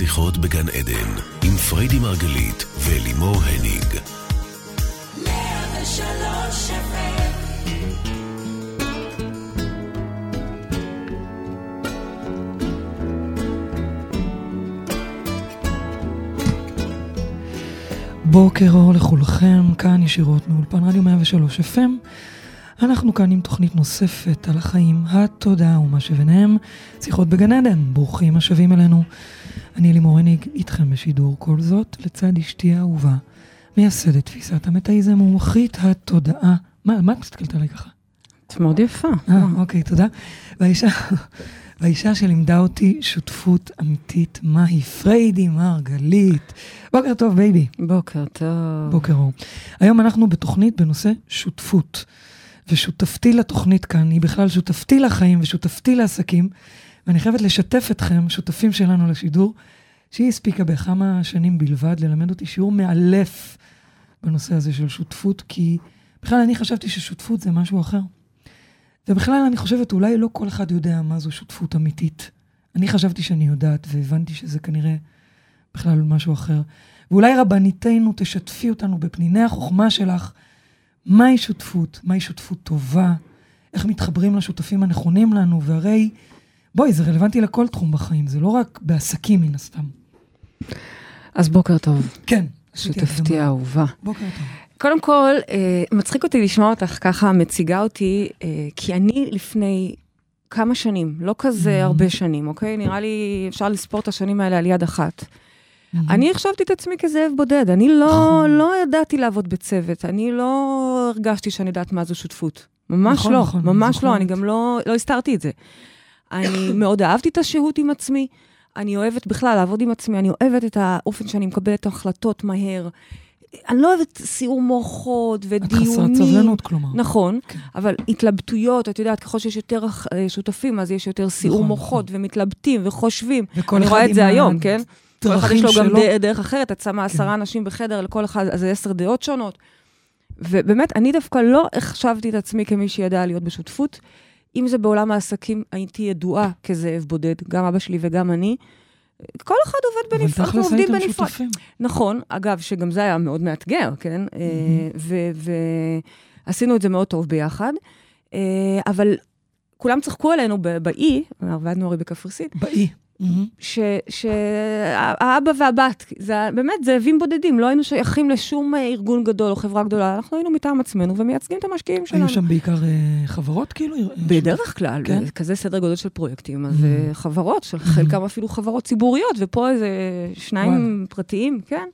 שיחות בגן עדן, עם פריידי מרגלית ולימור הניג. בוקר אור לכולכם, כאן ישירות מאולפן רדיו 103 FM. אנחנו כאן עם תוכנית נוספת על החיים, התודעה ומה שביניהם, שיחות בגן עדן, ברוכים השבים אלינו. אני לימור הניג, איתכם בשידור, כל זאת, לצד אשתי האהובה, מייסדת תפיסת המטאיזם ומומחית התודעה. מה, מה את מסתכלת עליי ככה? את מאוד יפה. אה, אוקיי, תודה. והאישה, והאישה שלימדה אותי שותפות אמיתית, מהי פריידי מרגלית. בוקר טוב, בייבי. בוקר טוב. בוקר אור. היום אנחנו בתוכנית בנושא שותפות. ושותפתי לתוכנית כאן היא בכלל שותפתי לחיים ושותפתי לעסקים. ואני חייבת לשתף אתכם, שותפים שלנו לשידור, שהיא הספיקה בכמה שנים בלבד ללמד אותי שיעור מאלף בנושא הזה של שותפות, כי בכלל אני חשבתי ששותפות זה משהו אחר. ובכלל אני חושבת, אולי לא כל אחד יודע מה זו שותפות אמיתית. אני חשבתי שאני יודעת, והבנתי שזה כנראה בכלל משהו אחר. ואולי רבניתנו תשתפי אותנו בפניני החוכמה שלך, מהי שותפות, מהי שותפות טובה, איך מתחברים לשותפים הנכונים לנו, והרי, בואי, זה רלוונטי לכל תחום בחיים, זה לא רק בעסקים מן הסתם. אז בוקר טוב. כן. שותפתי האהובה. בוקר טוב. קודם כל, אה, מצחיק אותי לשמוע אותך ככה מציגה אותי, אה, כי אני לפני כמה שנים, לא כזה הרבה שנים, אוקיי? נראה לי אפשר לספור את השנים האלה על יד אחת. אני החשבתי את עצמי כזאב בודד, אני לא, נכון. לא ידעתי לעבוד בצוות, אני לא הרגשתי שאני יודעת מה זו שותפות. ממש נכון, לא, נכון, ממש לא. אני גם לא, לא הסתרתי את זה. אני מאוד אהבתי את השהות עם עצמי, אני אוהבת בכלל לעבוד עם עצמי, אני אוהבת את האופן שאני מקבלת החלטות מהר. אני לא אוהבת סיעור מוחות את ודיונים. חסרת סבלנות, כלומר. נכון, כן. אבל התלבטויות, את יודעת, ככל שיש יותר אה, שותפים, אז יש יותר סיעור נכון, מוחות, ומתלבטים וחושבים. אני רואה את זה היום, כן? כל אחד יש לו גם שלו. ד- דרך אחרת, את שמה עשרה אנשים בחדר, לכל אחד, אז זה עשר דעות שונות. ובאמת, אני דווקא לא החשבתי את עצמי כמי שידעה להיות בשותפות. אם זה בעולם העסקים, הייתי ידועה כזאב בודד, גם אבא שלי וגם אני. כל אחד עובד אבל בנפרד, אנחנו תכלס עובדים הייתם בנפרד. שותפים. נכון, אגב, שגם זה היה מאוד מאתגר, כן? ועשינו את זה מאוד טוב ביחד. אה, אבל כולם צחקו עלינו באי, עבדנו הרי בקפריסין, באי. מהמם. שהאבא והבת, זה באמת זאבים בודדים, לא היינו שייכים לשום אה, ארגון גדול או חברה גדולה, אנחנו היינו מטעם עצמנו ומייצגים את המשקיעים שלנו. היו שם בעיקר אה, חברות, כאילו? אה, בדרך כלל, כן? כזה סדר גודל של פרויקטים, אז Mm. אה, חברות, חלקם אפילו חברות ציבוריות, ופה איזה שניים פרטיים, כן?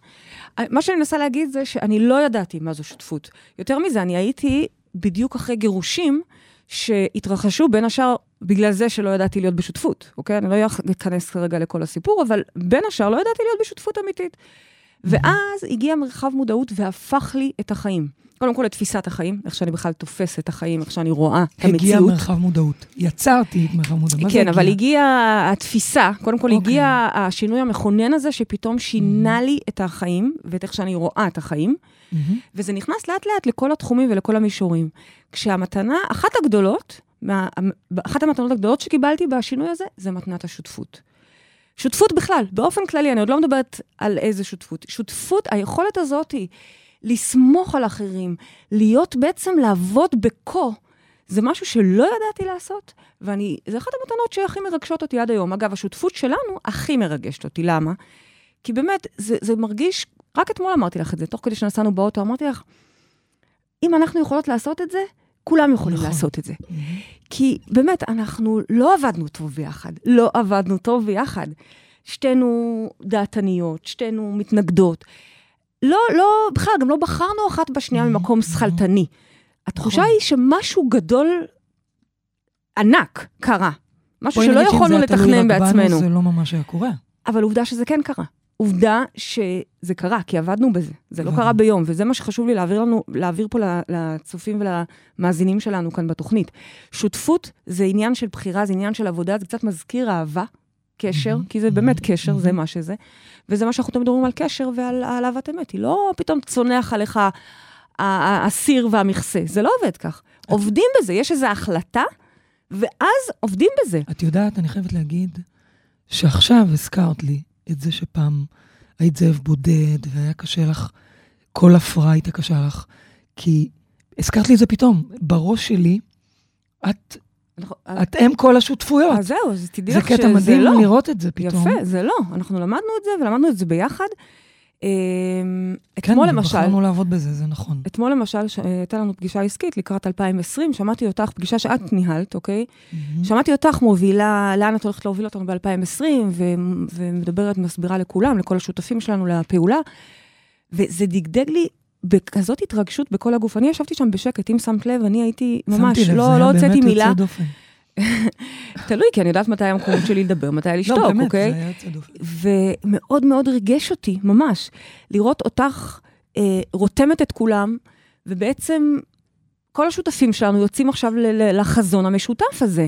מה שאני מנסה להגיד זה שאני לא ידעתי מה זו שותפות. יותר מזה, אני הייתי בדיוק אחרי גירושים שהתרחשו בין השאר בגלל זה שלא ידעתי להיות בשותפות, אוקיי? אני לא אכנס כרגע לכל הסיפור, אבל בין השאר לא ידעתי להיות בשותפות אמיתית. ואז הגיע מרחב מודעות והפך לי את החיים. קודם כל, את תפיסת החיים, איך שאני בכלל תופסת את החיים, איך שאני רואה את המציאות. הגיע מרחב מודעות. יצרתי את מרחב מודעות. כן, אבל הגיע? הגיעה התפיסה, קודם כל אוקיי. הגיע השינוי המכונן הזה, שפתאום שינה לי את החיים, ואת איך שאני רואה את החיים, מהמם. וזה נכנס לאט לאט לכל התחומים ולכל המישורים. כשהמתנה, אחת הגדולות, אחת המתנות הגדולות שקיבלתי בשינוי הזה, זה מתנת השותפות. שותפות בכלל, באופן כללי, אני עוד לא מדברת על איזה שותפות. שותפות, היכולת הזאת היא לסמוך על אחרים, להיות בעצם לעבוד בקו, זה משהו שלא ידעתי לעשות, ואני, זה אחת המתנות שהכי מרגשות אותי עד היום. אגב, השותפות שלנו הכי מרגשת אותי, למה? כי באמת, זה, זה מרגיש, רק אתמול אמרתי לך את זה, תוך כדי שנסענו באוטו, אמרתי לך, אם אנחנו יכולות לעשות את זה, כולם יכולים נכון. לעשות את זה. מהמם. כי באמת, אנחנו לא עבדנו טוב ביחד. לא עבדנו טוב ביחד. שתינו דעתניות, שתינו מתנגדות. לא, לא, בכלל, גם לא בחרנו אחת בשנייה Mhm, ממקום mhm. שכלתני. התחושה נכון. היא שמשהו גדול, ענק, קרה. משהו בואי שלא נגיד שאם יכולנו זה היה תלוי לתכנן רק בנו, בעצמנו. זה לא ממש היה קורה. אבל עובדה שזה כן קרה. עובדה שזה קרה, כי עבדנו בזה. זה לא. קרה ביום, וזה מה שחשוב לי להעביר לנו, להעביר פה לצופים ולמאזינים שלנו כאן בתוכנית. שותפות זה עניין של בחירה, זה עניין של עבודה, זה קצת מזכיר אהבה, קשר, כי זה באמת קשר, זה. מה שזה. וזה מה שאנחנו תמיד מדברים על קשר ועל על אהבת אמת. היא לא פתאום צונח עליך הסיר והמכסה, זה לא עובד כך. עובדים בזה, יש איזו החלטה, ואז עובדים בזה. את יודעת, אני חייבת להגיד שעכשיו הזכרת לי את זה שפעם היית זאב בודד, והיה קשה לך, כל הפרעה הייתה קשה לך, כי הזכרת לי את זה פתאום, בראש שלי, את, אנחנו- את אם כל השותפויות. אז זהו, אז תדעי זה לך שזה קטע מדהים לא. לראות את זה פתאום. יפה, זה לא. אנחנו למדנו את זה, ולמדנו את זה ביחד. אמ, כן, אתמול למשל, בחרנו לעבוד בזה, זה נכון. אתמול למשל, הייתה לנו פגישה עסקית לקראת 2020, שמעתי אותך, פגישה שאת ניהלת, אוקיי? מהמם. שמעתי אותך מובילה, לאן את הולכת להוביל אותנו ב-2020, ו- ומדברת, מסבירה לכולם, לכל השותפים שלנו לפעולה, וזה דגדג לי בכזאת התרגשות בכל הגוף. אני ישבתי שם בשקט, אם שמת לב, אני הייתי ממש, שמתי לב, זה לא, היה לא הוצאתי באמת מילה. יוצא דופן. תלוי, כי אני יודעת מתי המקומות שלי לדבר, מתי לא, לשתוק, באמת, אוקיי? זה היה יוצא דופן. ומאוד מאוד ריגש אותי, ממש, לראות אותך אה, רותמת את כולם, ובעצם כל השותפים שלנו יוצאים עכשיו לחזון המשותף הזה.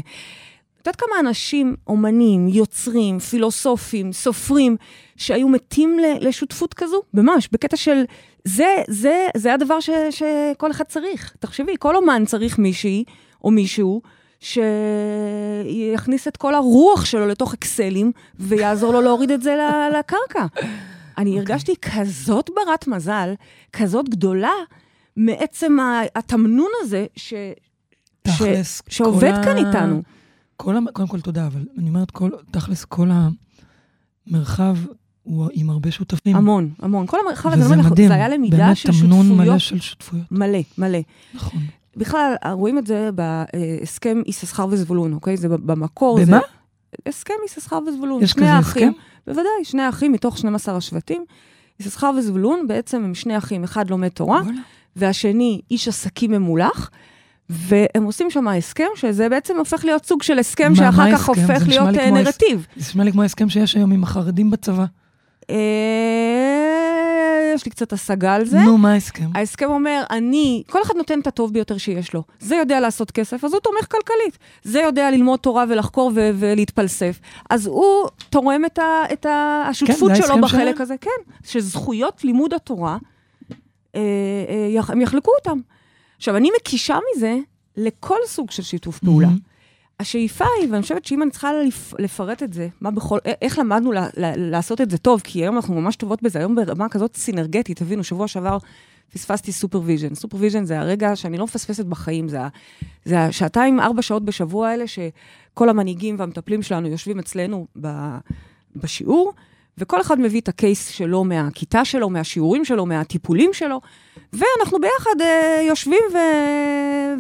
את יודעת כמה אנשים, אומנים, יוצרים, פילוסופים, סופרים, שהיו מתים לשותפות כזו? ממש, בקטע של זה, זה, זה הדבר ש, שכל אחד צריך. תחשבי, כל אומן צריך מישהי או מישהו שיכניס את כל הרוח שלו לתוך אקסלים ויעזור לו להוריד את זה לקרקע. אני הרגשתי כזאת ברת מזל, כזאת גדולה, מעצם התמנון הזה ש, תכלס, כל שעובד ה- כאן איתנו. כל ה... קודם כל, תודה, אבל אני אומרת, כל... תכלס, כל המרחב הוא עם הרבה שותפים. המון, המון. כל המרחב הזה, וזה מדהים. זה היה למידה באמת של תמנון מלא שותפויות. של שותפויות. מלא, מלא. נכון. בכלל, רואים את זה בהסכם יששכר וזבולון, אוקיי? זה במקור. במה? זה... הסכם יששכר וזבולון. יש כזה האחים, הסכם? בוודאי, שני האחים מתוך 12 השבטים. יששכר וזבולון בעצם הם שני אחים, אחד לומד תורה. והשני איש עסקים ממולח, והם עושים שם הסכם, שזה בעצם הופך להיות סוג של הסכם מה- שאחר מה כך ההסכם? הופך להיות אה, נרטיב. זה נשמע לי כמו ההסכם שיש היום עם החרדים בצבא. אה, יש לי קצת השגה על זה. נו, מה ההסכם? ההסכם אומר, אני, כל אחד נותן את הטוב ביותר שיש לו. זה יודע לעשות כסף, אז הוא תומך כלכלית. זה יודע ללמוד תורה ולחקור ו- ולהתפלסף. אז הוא תורם את, ה- את ה- השותפות זה שלו בחלק שלהם? הזה, כן. שזכויות לימוד התורה, אה, אה, הם יחלקו אותם. עכשיו, אני מקישה מזה לכל סוג של שיתוף פעולה. מהמם. השאיפה היא, ואני חושבת שאם אני צריכה לפ- לפרט את זה, מה בכל, איך למדנו ל- ל- לעשות את זה טוב, כי היום אנחנו ממש טובות בזה, היום ברמה כזאת סינרגטית, תבינו, שבוע שעבר פספסתי supervision. supervision זה הרגע שאני לא מפספסת בחיים, זה, זה השעתיים, ארבע שעות בשבוע האלה, שכל המנהיגים והמטפלים שלנו יושבים אצלנו ב, בשיעור, וכל אחד מביא את הקייס שלו מהכיתה שלו, מהשיעורים שלו, מהטיפולים שלו, ואנחנו ביחד אה, יושבים ו...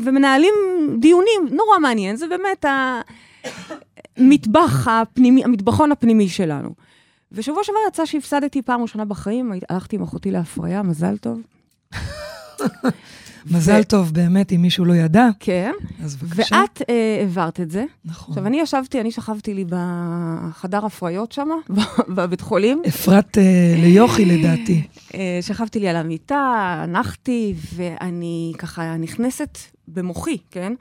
ומנהלים דיונים, נורא מעניין, זה באמת המטבח הפנימי, המטבחון הפנימי שלנו. ושבוע שעבר יצא שהפסדתי פעם ראשונה בחיים, הלכתי עם אחותי להפריה, מזל טוב. מזל טוב, באמת, אם מישהו לא ידע, כן. אז בבקשה. ואת אה, העברת את זה. נכון. עכשיו, אני ישבתי, אני שכבתי לי בחדר הפריות שם, בבית חולים. אפרת אה, ליוכי, לדעתי. אה, שכבתי לי על המיטה, נחתי, ואני ככה נכנסת במוחי, כן?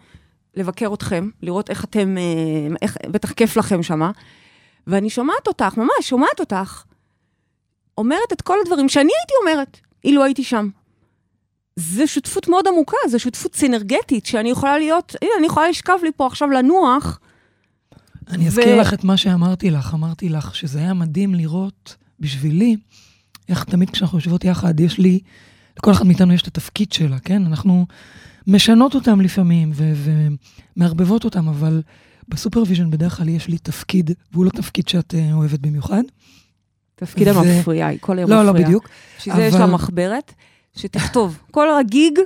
לבקר אתכם, לראות איך אתם, אה, איך, בטח כיף לכם שמה. ואני שומעת אותך, ממש שומעת אותך, אומרת את כל הדברים שאני הייתי אומרת, אילו הייתי שם. זו שותפות מאוד עמוקה, זו שותפות סינרגטית, שאני יכולה להיות, הנה, אני יכולה לשכב לי פה עכשיו לנוח. אני אזכיר לך את מה שאמרתי לך. אמרתי לך שזה היה מדהים לראות בשבילי, איך תמיד כשאנחנו יושבות יחד, יש לי, לכל אחד מאיתנו יש את התפקיד שלה, כן? אנחנו משנות אותם לפעמים ו- ומערבבות אותם, אבל ב supervision בדרך כלל יש לי תפקיד, והוא לא תפקיד שאת אה, אוהבת במיוחד. תפקיד ו- המפריע, היא כל היום לא, מפריעה. לא בדיוק. בשביל זה יש לה אבל- מחברת, שתכתוב. כל הגיג,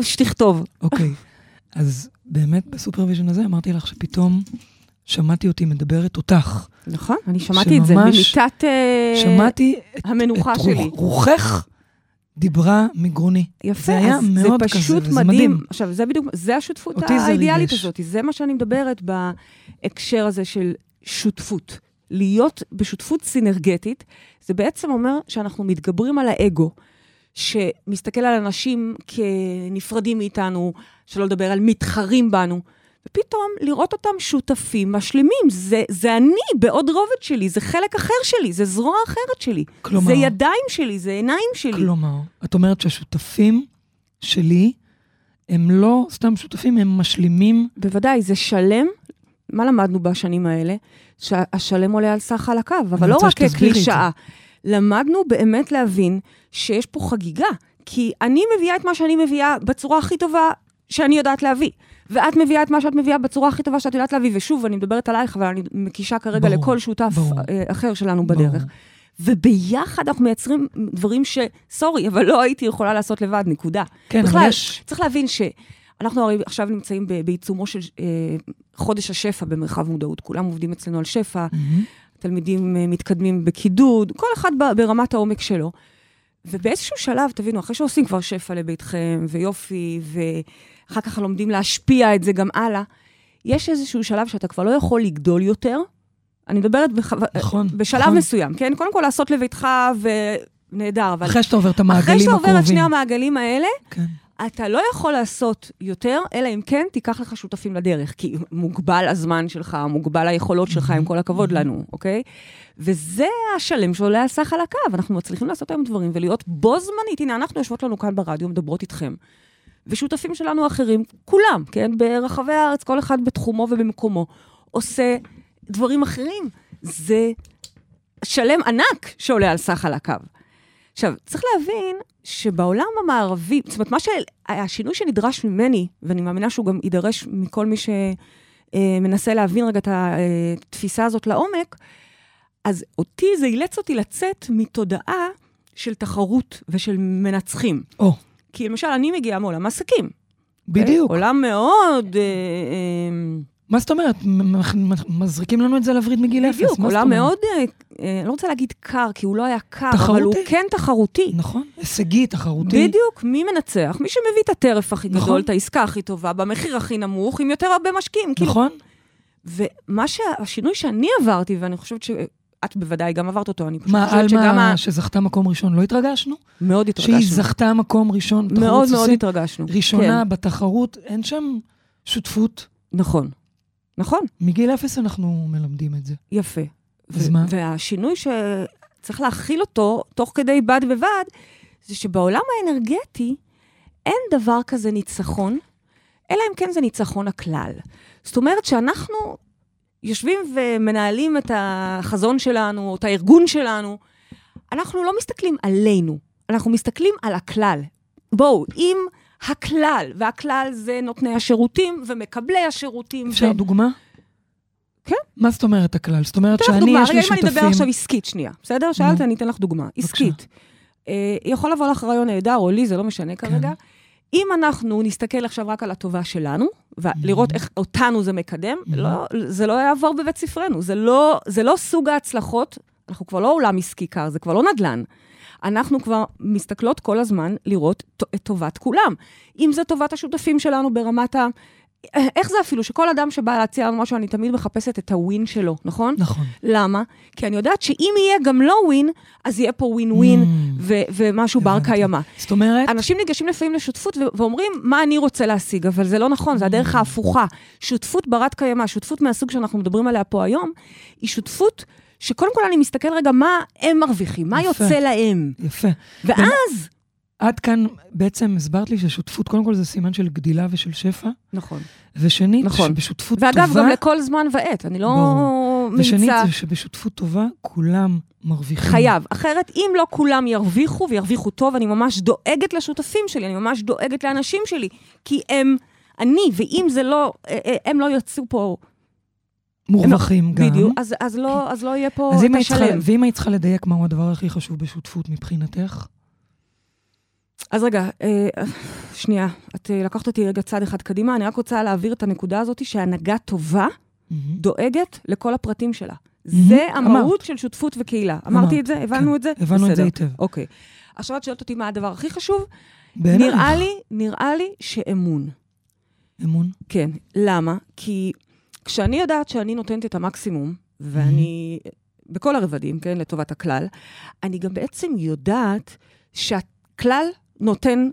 שתכתוב. אוקיי. אז באמת ב supervision הזה אמרתי לך שפתאום שמעתי אותי מדברת אותך. נכון, אני שמעתי את זה במיטת אה, שמעתי את, המנוחה את שלי. רוח, רוחך דיברה מגרוני. יפה, זה היה אז מאוד זה כזה, פשוט וזה מדהים. מדהים. עכשיו, זה בדיוק, זה השותפות זה האידיאלית. הזאת, זה מה שאני מדברת בהקשר הזה של שותפות. להיות בשותפות סינרגטית, זה בעצם אומר שאנחנו מתגברים על האגו, שמסתכל על אנשים כנפרדים מאיתנו, שלא לדבר על מתחרים בנו, ופתאום לראות אותם שותפים, משלימים. זה, זה אני בעוד רובד שלי, זה חלק אחר שלי, זה זרוע אחרת שלי. כלומר- זה ידיים שלי, זה עיניים שלי. כלומר, את אומרת שהשותפים שלי הם לא סתם שותפים, הם משלימים. בוודאי, זה שלם מה למדנו בשנים האלה? שהשלם עולה על סך חלקיו, אבל לא רק. כקלישאה. למדנו באמת להבין שיש פה חגיגה, כי אני מביאה את מה שאני מביאה בצורה הכי טובה שאני יודעת להביא. ואת מביאה את מה שאת מביאה בצורה הכי טובה שאת יודעת להביא. ושוב, אני מדברת עלייך, אבל אני מקישה כרגע ברור, לכל שותף ברור. אה, אחר שלנו בדרך. ברור. וביחד אנחנו מייצרים דברים ש... סורי, אבל לא הייתי יכולה לעשות לבד, נקודה. כן, בכלל, יש... צריך להבין שאנחנו הרי עכשיו נמצאים בעיצומו של אה, חודש השפע במרחב מודעות. כולם עובדים אצלנו על שפע, מהמם. תלמידים אה, מתקדמים בקידוד, כל אחד ברמת העומק שלו. ובאיזשהו שלב, תבינו, אחרי שעושים כבר שפע לביתכם, ויופי, ואחר כך לומדים להשפיע את זה גם הלאה, יש איזשהו שלב שאתה כבר לא יכול לגדול יותר. אני מדברת בחו... נכון, בשלב נכון. מסוים, כן? קודם כל לעשות לביתך, ונהדר, אבל אחרי שאתה עובר את המעגלים אחרי הקרובים. שאתה עובר את שני המעגלים האלה, כן. אתה לא יכול לעשות יותר, אלא אם כן תיקח לך שותפים לדרך, כי מוגבל הזמן שלך, מוגבל היכולות שלך, עם כל הכבוד לנו, אוקיי? וזה השלם שעולה על סך חלקיו. אנחנו מצליחים לעשות היום דברים ולהיות בו זמנית. הנה, אנחנו יושבות לנו כאן ברדיו, מדברות איתכם. ושותפים שלנו אחרים, כולם, כן? ברחבי הארץ, כל אחד בתחומו ובמקומו, עושה דברים אחרים. זה שלם ענק שעולה על סך חלקיו. עכשיו, צריך להבין שבעולם המערבי, זאת אומרת, מה ש... השינוי שנדרש ממני, ואני מאמינה שהוא גם יידרש מכל מי שמנסה להבין רגע את התפיסה הזאת לעומק, אז אותי, זה אילץ אותי לצאת מתודעה של תחרות ושל מנצחים. או, כי למשל, אני מגיעה מעולם העסקים. בדיוק. עולם מאוד... אה, אה, מה זאת אומרת? מזריקים לנו את זה לווריד מגיל אפס. בדיוק, מה עולם? מאוד, אה, אה, אני לא רוצה להגיד קר, כי הוא לא היה קר, אבל הוא תחרותי. כן תחרותי. נכון, הישגי, תחרותי. בדיוק, מי מנצח? מי שמביא את הטרף הכי נכון. גדול, את העסקה הכי טובה, במחיר הכי נמוך, עם יותר הרבה משקיעים. כאילו, נכון? ומה שהשינוי שאני עברתי, ואני חושבת שאת בוודאי גם עברת אותו, אני פשוט מה, חושבת שגם ה... עלמה שזכתה מקום ראשון, לא התרגשנו? מאוד התרגשנו. שהיא זכתה מקום ראשון מאוד מאוד? התרגשנו. ראשונה כן, בתחרות, אין שם שותפות. נכון. נכון, מגיל אפס אנחנו מלמדים את זה. יפה. אז ו- מה? והשינוי שצריך להכיל אותו, תוך כדי בד בבד, זה שבעולם האנרגטי אין דבר כזה ניצחון, אלא אם כן זה ניצחון הכלל. זאת אומרת שאנחנו יושבים ומנהלים את החזון שלנו, או את הארגון שלנו, אנחנו לא מסתכלים עלינו, אנחנו מסתכלים על הכלל. בואו, אם הכלל, והכלל זה נותני השירותים ומקבלי השירותים. אפשר ו- דוגמה? כן. מה זאת אומרת הכלל? זאת אומרת שאני, דוגמה, יש לי רגע, אם אני אדבר שותפים... עכשיו עסקית שנייה, בסדר? שאלת, אני אתן לך דוגמה. עסקית. אה, יכול לבוא לך רעיון נהדר, או לי, זה לא משנה כן. כרגע. אם אנחנו נסתכל עכשיו רק על הטובה שלנו, ולראות איך אותנו זה מקדם. לא, זה לא יעבור בבית ספרנו. זה לא, זה לא סוג ההצלחות, אנחנו כבר לא עולם עסקי קר, זה כבר לא נדל"ן. אנחנו כבר מסתכלות כל הזמן לראות את טובת כולם. אם זה טובת השותפים שלנו ברמת ה... איך זה אפילו, שכל אדם שבא להציע לנו משהו, אני תמיד מחפשת את הווין שלו, נכון? נכון. למה? כי אני יודעת שאם יהיה גם לא ווין, אז יהיה פה ווין ווין Mm. ו- ומשהו בר. קיימא. זאת אומרת, אנשים ניגשים לפעמים לשותפות ו- ואומרים, מה אני רוצה להשיג? אבל זה לא נכון, זה הדרך ההפוכה. שותפות ברת קיימא, שותפות מהסוג שאנחנו מדברים עליה פה היום, היא שותפות שקודם כל אני מסתכל רגע מה הם מרוויחים, מה יפה. יוצא להם. יפה. ואז... עד כאן בעצם הסברת לי ששותפות, קודם כל זה סימן של גדילה ושל שפע, נכון. ושנית, נכון. שבשותפות טובה... ואגב, גם לכל זמן ועת, אני לא ברור. ושנית. זה שבשותפות טובה כולם מרוויחים. חייב. אחרת, אם לא כולם ירוויחו, וירוויחו טוב, אני ממש דואגת לשותפים שלי, אני ממש דואגת לאנשים שלי, כי הם, אני, ואם זה לא, אה, אה, הם לא יצאו פה, מורווחים גם. בדיוק, אז, אז, לא, אז לא יהיה פה אז את השלם. ואם היית צריכה לדייק מהו הדבר הכי חשוב בשותפות מבחינתך? אז רגע, אה, שנייה, את אה, לקחת אותי רגע צעד אחד קדימה, אני רק רוצה להעביר את הנקודה הזאת שהנהגה טובה. דואגת לכל הפרטים שלה. זה. המהות של שותפות וקהילה. אמרתי אמרת, את זה? הבנו כן, את זה? הבנו את זה. היטב. אוקיי. עכשיו את שואלת אותי מה הדבר הכי חשוב? בעינייך. נראה לי, נראה לי שאמון. אמון. כן. למה? כי כשאני יודעת שאני נותנת את המקסימום, ואני, בכל הרבדים, כן, לטובת הכלל, אני גם בעצם יודעת שהכלל נותן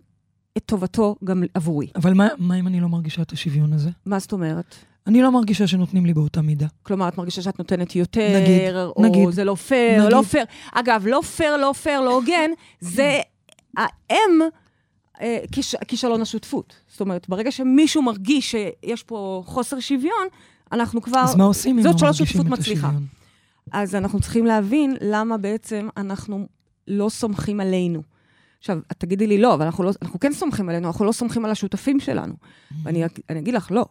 את טובתו גם עבורי. אבל מה, מה אם אני לא מרגישה את השוויון הזה? מה זאת אומרת? אני לא מרגישה שנותנים לי באותה מידה. כלומר, את מרגישה שאת נותנת יותר, נגיד, או נגיד. זה לא פייר, נגיד. לא פייר. אגב, לא פייר, לא פייר, לא הוגן, זה האם אה, כיש, כישלון השותפות. זאת אומרת, ברגע שמישהו מרגיש שיש פה חוסר שוויון, אנחנו כבר... אז מה עושים אם זאת לא שלא מרגישים שותפות את מצליחה. השוויון? אז אנחנו צריכים להבין למה בעצם אנחנו לא סומכים עלינו. עכשיו, את תגידי לי, לא, אבל אנחנו, לא, אנחנו כן סומכים עלינו, אנחנו לא סומכים על השותפים שלנו. ואני אג- אני אגיד לך, לא.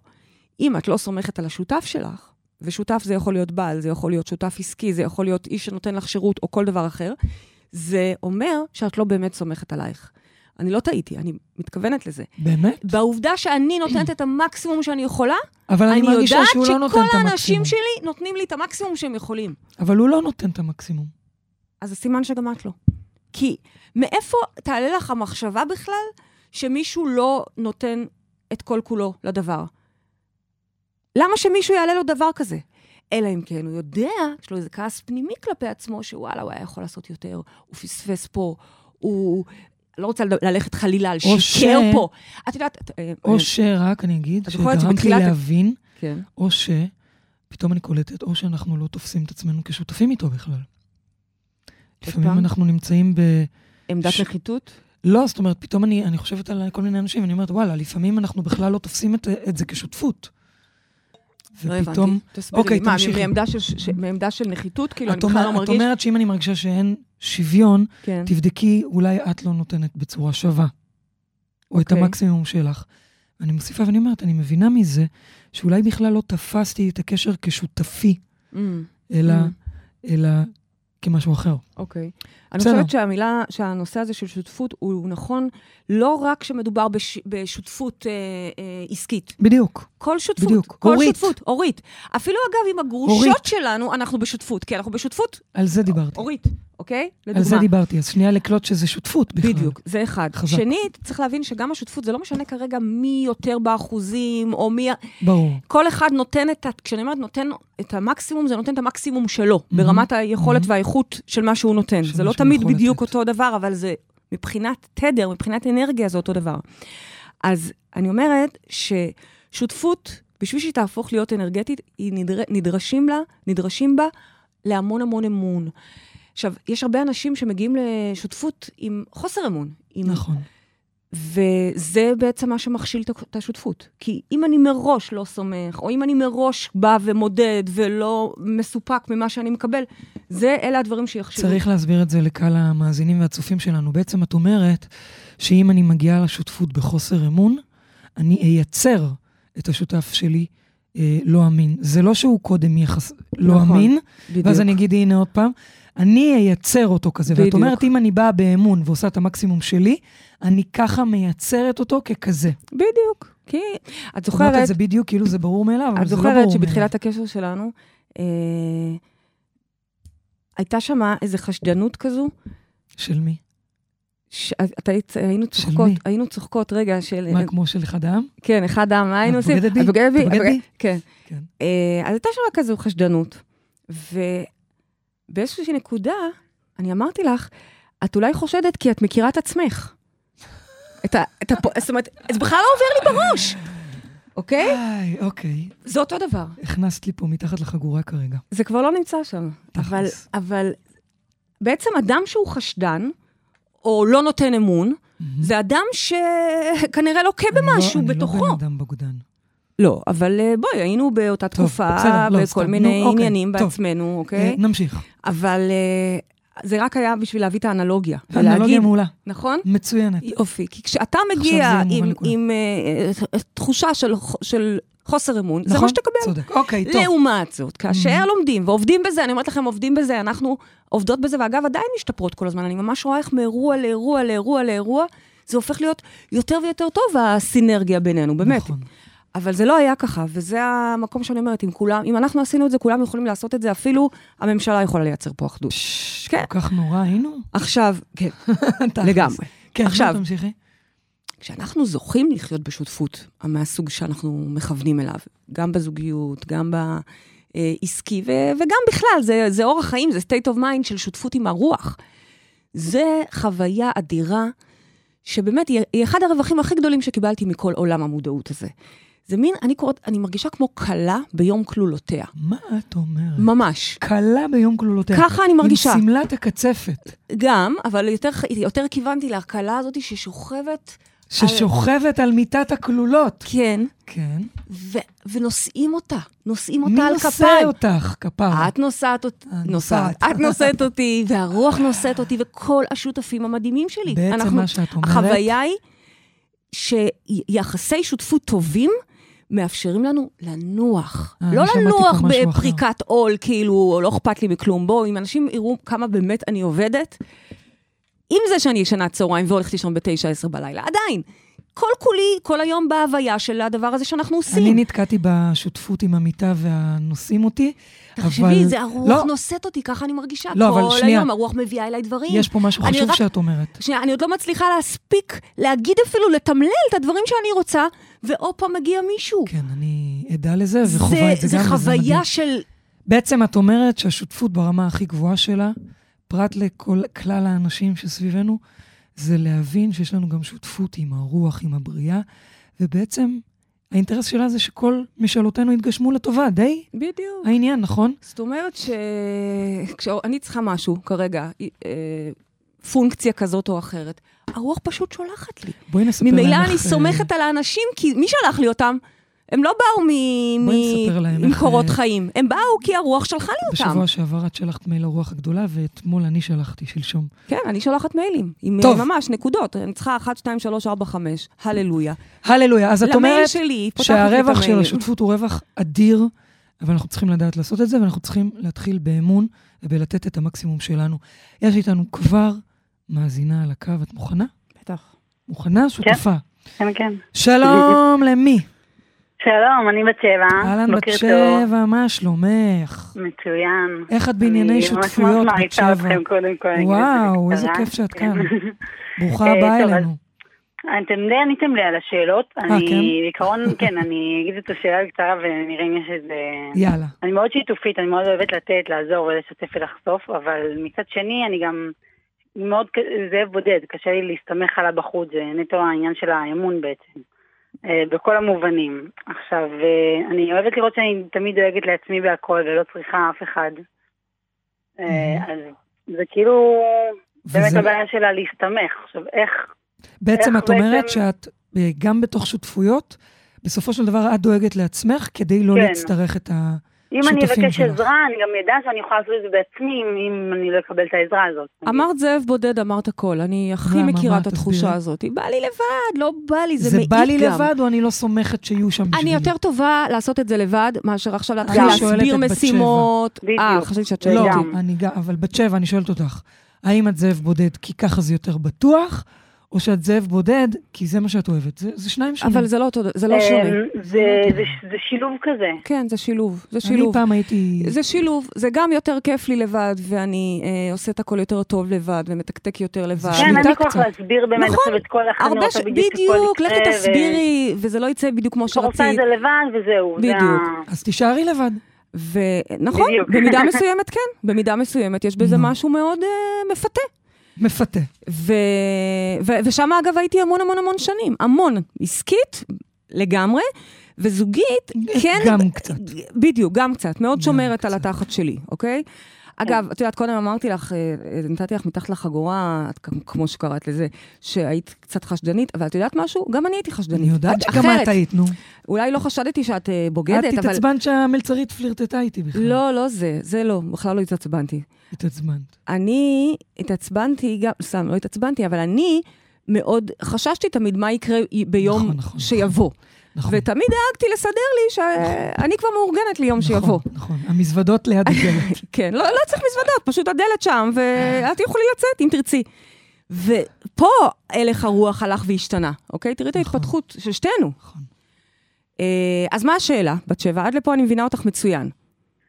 אם את לא סומכת על השותף שלך, ושותף זה יכול להיות בעל, זה יכול להיות שותף עסקי, זה יכול להיות איש שנותן לך שירות או כל דבר אחר, זה אומר שאת לא באמת סומכת עלייך. אני לא טעיתי, אני מתכוונת לזה. באמת? בעובדה שאני נותנת את המקסימום שאני יכולה, אבל אני אני מרגישה יודעת שהוא לא נותן את שכל האנשים המקסימום. שלי נותנים לי את המקסימום שהם יכולים. אבל הוא לא נותן את המקסימום. אז זה סימן שגם את לא. כי מאיפה תעלה לך המחשבה בכלל שמישהו לא נותן את כל כולו לדבר? למה שמישהו יעלה לו דבר כזה? אלא אם כן הוא יודע, יש לו איזה כעס פנימי כלפי עצמו, שוואלה, הוא היה יכול לעשות יותר, הוא פספס פה, הוא... לא רוצה ללכת חלילה על שיקר ש- פה. את יודעת... את- אה, או אה, שרק, אני אגיד, שגרמת לי להבין, כן. או שפתאום אני קולטת, או שאנחנו לא תופסים את עצמנו כשותפים איתו בכלל. לפעמים פעם? אנחנו נמצאים ב... עמדת ש- נחיתות? לא, זאת אומרת, פתאום אני, אני חושבת על כל מיני אנשים, ואני אומרת, וואלה, לפעמים אנחנו בכלל לא תופסים את, את זה כשותפות. לא ופתאום, אוקיי. מה, תמשיכי. מעמדה של- ש- מעמדה של נחיתות? כאילו, אני את, בכלל לא את מרגיש... אומרת שאם אני מרגישה שאין שוויון, כן. תבדקי, אולי את לא נותנת בצורה שווה, או את אוקיי. המקסימום שלך. אני מוסיפה ואני אומרת, אני מבינה מזה שאולי בכלל לא תפסתי את הקשר כשותפי, Mm, אלא, Mm. אלא כמשהו אחר. אוקיי. אני בסדר. חושבת שהמילה, שהנושא הזה של שותפות הוא נכון לא רק כשמדובר בש, בשותפות אה, אה, עסקית. בדיוק. כל שותפות. בדיוק. כל הורית. שותפות, הורית. אפילו אגב, עם הגרושות הורית. שלנו, אנחנו בשותפות. כי אנחנו בשותפות על זה דיברתי. הורית, אוקיי? על זה לדוגמה. דיברתי. אז שנייה לקלוט שזה שותפות בכלל. בדיוק, זה אחד. חזק. שנית, צריך להבין שגם השותפות, זה לא משנה כרגע מי יותר באחוזים, או מי... ברור. כל אחד נותן את ה... כשאני אומרת נותן את המקסימום, זה נותן את המקסימום שלו, ברמת היכולת מהמם. והאיכות של מה שהוא נותן. זה לא תמיד בדיוק לתת. אותו דבר, אבל זה מבחינת תדר, מבחינת אנרגיה, זה אותו דבר. אז אני אומרת ששותפות, בשביל שהיא תהפוך להיות אנרגטית, נדר... נדרשים לה, נדרשים בה להמון המון אמון. עכשיו, יש הרבה אנשים שמגיעים לשותפות עם חוסר אמון. עם נכון. וזה בעצם מה שמכשיל את השותפות. כי אם אני מראש לא סומך, או אם אני מראש בא ומודד ולא מסופק ממה שאני מקבל, זה, אלה הדברים שיכשילו. צריך להסביר את זה לקהל המאזינים והצופים שלנו. בעצם את אומרת שאם אני מגיעה לשותפות בחוסר אמון, אני אייצר את השותף שלי אה, לא אמין. זה לא שהוא קודם יחס... לא נכון, אמין, בדיוק. ואז אני אגיד, הנה עוד פעם, אני אייצר אותו כזה. ואת בדיוק. אומרת, אם אני באה באמון ועושה את המקסימום שלי, אני ככה מייצרת אותו ככזה. בדיוק. כי את את זוכרת, את זה בדיוק כאילו זה ברור מאליו, אבל את זה לא זוכרת ברור מאליו. שבתחילת הקשר שלנו, אה, הייתה שם איזו חשדנות כזו, של מי? ש... את היית, היינו של צוחקות, מי? היינו צוחקות, רגע, של... מה, כמו של אחד העם? כן, אחד העם, מה היינו את עושים? את בוגדת בי? את בוגדת את בי? כן. כן. אה, אז הייתה שם כזו חשדנות. ובאיזושהי נקודה, אני אמרתי לך, את אולי חושדת כי את מכירה את עצמך. את ה... את הפ... זאת אומרת, זה בכלל לא עובר לי בראש, אוקיי? איי, אוקיי. זה אותו דבר. הכנסת לי פה מתחת לחגורה כרגע. זה כבר לא נמצא שם. אבל. אבל בעצם אדם שהוא חשדן, או לא נותן אמון, זה אדם שכנראה לוקה אני לא- במשהו אני בתוכו. לא בן אדם בוגדן. לא, אבל אה, בואי, היינו באותה טוב, תקופה, בסדר, לא, בכל סתם, מיני נו, אוקיי, עניינים טוב. בעצמנו, אה, אוקיי? נמשיך. אבל אה, זה רק היה בשביל להביא את האנלוגיה. אנלוגיה ולהגיד, מעולה, נכון? מצוינת. יופי. כי כשאתה זה מגיע עם. עם אה, תחושה של, של חוסר אמון, זה נכון? מה שתקבל. צודק. אוקיי, טוב. לעומת זאת, כאשר Mhm. לומדים ועובדים בזה, אני אומרת לכם, עובדים בזה, אנחנו עובדות בזה, ואגב, עדיין משתפרות כל הזמן. אני ממש רואה איך מאירוע לאירוע לאירוע לאירוע, זה הופך להיות יותר ויותר טוב, הסינרגיה בינינו, באמת. נכון. אבל זה לא היה ככה, וזה המקום שאני אומרת, אם כולם, אם אנחנו עשינו את זה, כולם יכולים לעשות את זה, אפילו הממשלה יכולה לייצר פה אחדות. פשש, כן. כל כך נורא היינו. עכשיו, כן. לגמרי. כן, עכשיו. תמשיכי. כשאנחנו זוכים לחיות בשותפות, מהסוג שאנחנו מכוונים אליו, גם בזוגיות, גם בעסקי, ו- וגם בכלל, זה, זה אורח חיים, זה state of mind של שותפות עם הרוח. זה חוויה אדירה, שבאמת היא, היא אחד הרווחים הכי גדולים שקיבלתי מכל עולם המודעות הזה. זה מין, אני קוראת, אני מרגישה כמו כלה ביום כלולותיה. מה את אומרת? ממש. קלה ביום כלולותיה. ככה אני מרגישה. עם שמלת הקצפת. גם, אבל יותר, יותר כיוונתי להקלה הזאת ששוכבת ששוכבת על מיטת הכלולות. כן, כן. ו- ונושאים אותה, נושאים מי אותה על נושא כפיים. אותך, כפרה? את נוסעת אותי, נוסעת. את נושאת אותי, והרוח נושאת אותי, וכל השותפים המדהימים שלי. בעצם אנחנו- מה שאת אומרת... החוויה היא שיחסי שותפות טובים מאפשרים לנו לנוח. אה, לא לנוח. בפריקת עול, כאילו, לא אכפת לי מכלום. בואו, אם אנשים יראו כמה באמת אני עובדת, עם זה שאני ישנה צהריים והולכת לישון בתשע, עשר בלילה, עדיין. כל כולי, כל היום בהוויה של הדבר הזה שאנחנו עושים. אני נתקעתי בשותפות עם המיטה והנושאים אותי, אבל... תחשבי, זה הרוח לא, נושאת אותי, ככה אני מרגישה. לא, אבל כל שנייה. היום הרוח מביאה אליי דברים. יש פה משהו חשוב רק- שאת אומרת. שנייה, אני עוד לא מצליחה להספיק להגיד אפילו, לתמלל את הדברים שאני רוצה, ועוד פעם מגיע מישהו. כן, אני עדה לזה וחווה את זה זה גם, מדהים. חוויה של... בעצם את אומרת שהשותפות ברמה הכי גבוהה שלה, פרט לכל כלל האנשים שסביבנו, זה להבין שיש לנו גם שותפות עם הרוח, עם הבריאה, ובעצם האינטרס שלה זה שכל משאלותינו יתגשמו לטובה, די בדיוק. העניין, נכון? זאת אומרת שכשאני צריכה משהו כרגע, אה, פונקציה כזאת או אחרת, הרוח פשוט שולחת לי. בואי נספר להם ממילא איך, אני אה, סומכת על האנשים, כי מי שלח לי אותם? הם לא באו מ- בואי נספר להם מ- איך, ממקורות אה, חיים, הם באו כי הרוח שלחה לי אותם. בשבוע שעבר את שלחת מייל לרוח הגדולה, ואתמול אני שלחתי, שלשום. כן, אני שולחת מיילים, עם טוב. אה, ממש נקודות, אני צריכה 1, 2, 3, 4, 5, הללויה. הללויה. אז את אומרת שלי, שהרווח של. השותפות הוא רווח אדיר, אבל אנחנו צריכים לדעת לעשות את זה, ואנחנו צריכים להתחיל באמון ובלתת את המקסימום שלנו. יש איתנו כבר מאזינה על הקו, את מוכנה? בטח. מוכנה? שותפה. כן, כן. שלום למי? שלום, אני בת שבע. אהלן בת. שבע, מה שלומך? מצוין. איך את בענייני אני שותפויות, ממש בת מעריצה שבע? אתכם קודם כל. אני אגיד את זה וואו, איזה. כיף שאת כן. כאן. ברוכה אה, הבאה אלינו. אתם די עניתם לי על השאלות. אני, כן? בעיקרון, כן, אני אגיד את השאלה בקצרה ונראה אם יש איזה... יאללה. אני מאוד שיתופית, אני מאוד אוהבת לתת, לעזור ולשתף ולחשוף, אבל מצד שני, אני גם מאוד זאב בודד, קשה לי להסתמך עליו בחוץ, זה נטו העניין של האמון בעצם, אה, בכל המובנים. עכשיו, אה, אני אוהבת לראות שאני תמיד דואגת לעצמי בהכל ולא צריכה אף אחד. אה, אז זה כאילו באמת הבעיה שלה להסתמך. עכשיו, איך... בעצם איך את אומרת בעצם- שאת, גם בתוך שותפויות, בסופו של דבר את דואגת לעצמך כדי לא כן. להצטרך את ה... אם אני אבקש שלך. עזרה, אני גם אדע שאני יכולה לעשות את זה בעצמי, אם- אם אני לא אקבל את העזרה הזאת. אמרת זאב בודד, אמרת הכל. אני הכי? מכירה מה? את התחושה תסבירי. הזאת. בא לי לבד, לא בא לי, זה זה מעיק גם. בא לי לבד או אני לא סומכת שיהיו שם בשבילי? אני יותר טובה לעשות את זה לבד, מאשר עכשיו להתחיל. להסביר משימות. אה, חשבתי שאת לא, שואלת גם. אותי. אני גם, אבל בת שבע, אני שואלת אותך, האם את זאב בודד כי ככה זה יותר בטוח, או שאת זאב בודד כי זה מה שאת אוהבת? זה, זה שניים שונים. אבל זה לא אותו, זה לא אמ, שונה. זה- זה- זה שילוב כזה. כן, זה שילוב, זה אני שילוב. פעם הייתי... זה שילוב, זה גם יותר כיף לי לבד, ואני אה, עושה את הכל יותר טוב לבד, ומתקתק יותר לבד. כן, אין לי כוח. להסביר באמת נכון. את כל אני הרבה ש... רוצה בדיוק בדיוק, לכי יקרה, ו- תסבירי, וזה לא יצא בדיוק כמו כבר עושה את שרצית. זה לבד וזהו. זה בדיוק. ה- אז תישארי לבד. ונכון. במידה מסוימת כן, במידה מסוימת יש בזה. משהו מאוד אה, מפתה. מפתה. ו... ו... ושם אגב הייתי המון המון המון שנים, המון, עסקית לגמרי, וזוגית, כן, גם קצת. בדיוק, גם קצת, מאוד גם שומרת על קצת. התחת שלי, אוקיי? אגב, את יודעת, קודם אמרתי לך, אה, אה, נתתי לך מתחת לחגורה, כמו שקראת לזה, שהיית קצת חשדנית, אבל את יודעת משהו? גם אני הייתי חשדנית. אני יודעת שגם. את היית, נו. אולי לא חשדתי שאת אה, את בוגדת, אבל... התעצבנת שהמלצרית פלירטטה איתי בכלל. לא, לא זה, זה לא, בכלל לא התעצבנתי. התעצבנת. אני התעצבנתי, גם, סתם, לא התעצבנתי, אבל אני מאוד חששתי תמיד מה יקרה ביום נכון, נכון, שיבוא. נכון. ותמיד דאגתי לסדר לי שאני כבר מאורגנת ליום שיבוא. נכון, נכון. המזוודות ליד הדלת. כן, לא, לא צריך מזוודות, פשוט הדלת שם, ואת יכולי לצאת אם תרצי. ופה הלך הרוח הלך והשתנה, אוקיי? תראי את נכון. ההתפתחות של שתינו. נכון. אה, אז מה השאלה, בת שבע? עד לפה אני מבינה אותך מצוין.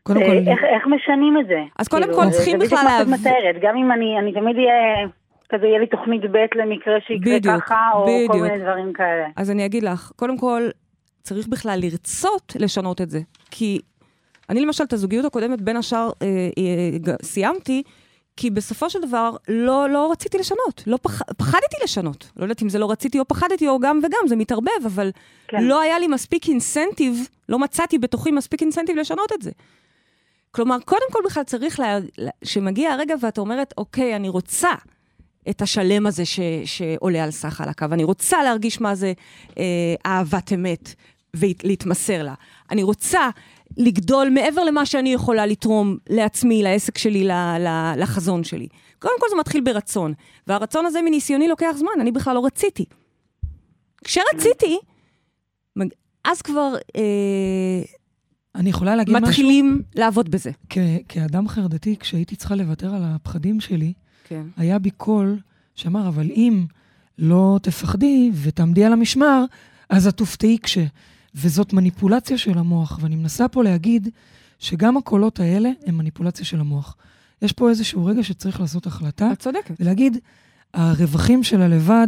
קודם אה, כל, איך איך משנים את זה? אז קודם כאילו, כל זה- צריכים זה בכלל בדיוק מה שאת מתארת, גם אם אני אני תמיד אהיה, כזה יהיה לי תוכנית ב' למקרה שיקרה בדיוק, ככה, או כל בדיוק. מיני דברים כאלה. אז אני אגיד לך, קודם כל, צריך בכלל לרצות לשנות את זה. כי אני למשל, את הזוגיות הקודמת, בין השאר, אה, אה, סיימתי, כי בסופו של דבר לא, לא רציתי לשנות, לא פח, פחדתי לשנות. לא יודעת אם זה לא רציתי או פחדתי, או גם וגם, זה מתערבב, אבל כן. לא היה לי מספיק אינסנטיב, לא מצאתי בתוכי מספיק אינסנטיב לשנות את זה. כלומר, קודם כל בכלל צריך, לה, לה- שמגיע הרגע ואת אומרת, אוקיי, אני רוצה את השלם הזה ש, שעולה על סך על הקו. אני רוצה להרגיש מה זה אה, אהבת אמת ולהתמסר לה. אני רוצה לגדול מעבר למה שאני יכולה לתרום לעצמי, לעסק שלי, לחזון שלי. קודם כל זה מתחיל ברצון, והרצון הזה מניסיוני לוקח זמן, אני בכלל לא רציתי. כשרציתי, אז כבר אה, אני יכולה להגיד משהו? מתחילים לעבוד בזה. כ- כאדם חרדתי, כשהייתי צריכה לוותר על הפחדים שלי, כן. היה בי קול שאמר, אבל אם לא תפחדי ותעמדי על המשמר, אז את תופתעי כש... וזאת מניפולציה של המוח, ואני מנסה פה להגיד שגם הקולות האלה הם מניפולציה של המוח. יש פה איזשהו רגע שצריך לעשות החלטה, את צודקת. ולהגיד, הרווחים של הלבד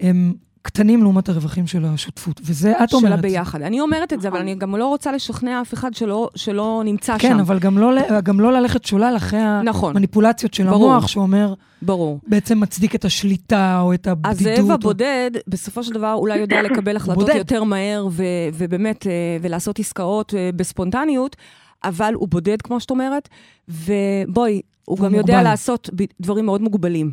הם קטנים לעומת הרווחים של השותפות, וזה את אומרת. של הביחד. אני אומרת את זה, אבל אני גם לא רוצה לשכנע אף אחד שלא, שלא נמצא כן, שם. אבל גם לא, גם לא ללכת שולל אחרי נכון. המניפולציות של ברור. המוח, שאומר, ברור. בעצם מצדיק את השליטה או את הבדידות. הזאב או- הבודד, בסופו של דבר, אולי יודע לקבל החלטות בודד. יותר מהר, ו- ובאמת, אה, ולעשות עסקאות אה, בספונטניות, אבל הוא בודד, כמו שאת אומרת, ובואי, הוא גם יודע מוגבל. לעשות ב- דברים מאוד מוגבלים.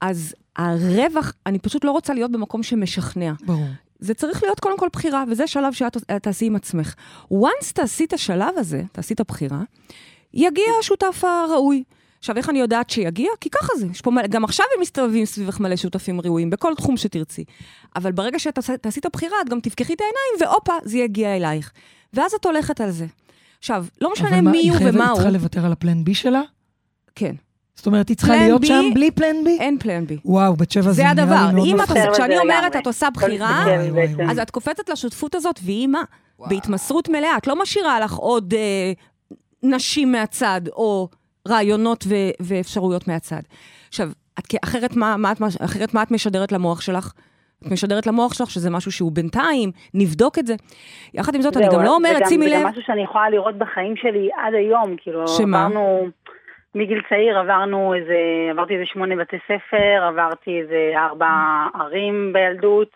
אז הרווח, אני פשוט לא רוצה להיות במקום שמשכנע. ברור. זה צריך להיות קודם כל בחירה, וזה שלב שאת תעשי עם עצמך. once תעשי את השלב הזה, תעשי את הבחירה, יגיע השותף הראוי. עכשיו, איך אני יודעת שיגיע? כי ככה זה. יש פה מלא, גם עכשיו הם מסתובבים סביבך מלא שותפים ראויים, בכל תחום שתרצי. אבל ברגע שתעשי את הבחירה, את גם תפקחי את העיניים, והופה, זה יגיע אלייך. ואז את הולכת על זה. עכשיו, לא משנה אבל מה, מי היא הוא חייבת- ומה היא הוא. צריכה לוותר על הפלן בי שלה? כן, זאת אומרת, היא צריכה להיות בי- שם בלי פלן בי? אין פלן בי. וואו, בת שבע זה זה נראה לי הדבר. מאוד אם את מפחיד. עושה, זה כשאני אומרת. את עושה בחירה, וואי, וואי. וואי. אז את קופצת לשותפות הזאת, והיא מה? בהתמסרות מלאה. את לא משאירה לך עוד אה, נשים מהצד, או רעיונות ו- ואפשרויות מהצד. עכשיו, את, אחרת, מה, מה, אחרת מה את משדרת למוח שלך? את משדרת למוח שלך שזה משהו שהוא בינתיים, נבדוק את זה. יחד עם זאת, אני גם לא אומרת, שימי זה לב, גם משהו שאני יכולה לראות בחיים שלי עד היום, כאילו, שמה? עברנו, מגיל צעיר עברנו איזה, עברתי איזה שמונה בתי ספר, עברתי איזה ארבע ערים בילדות,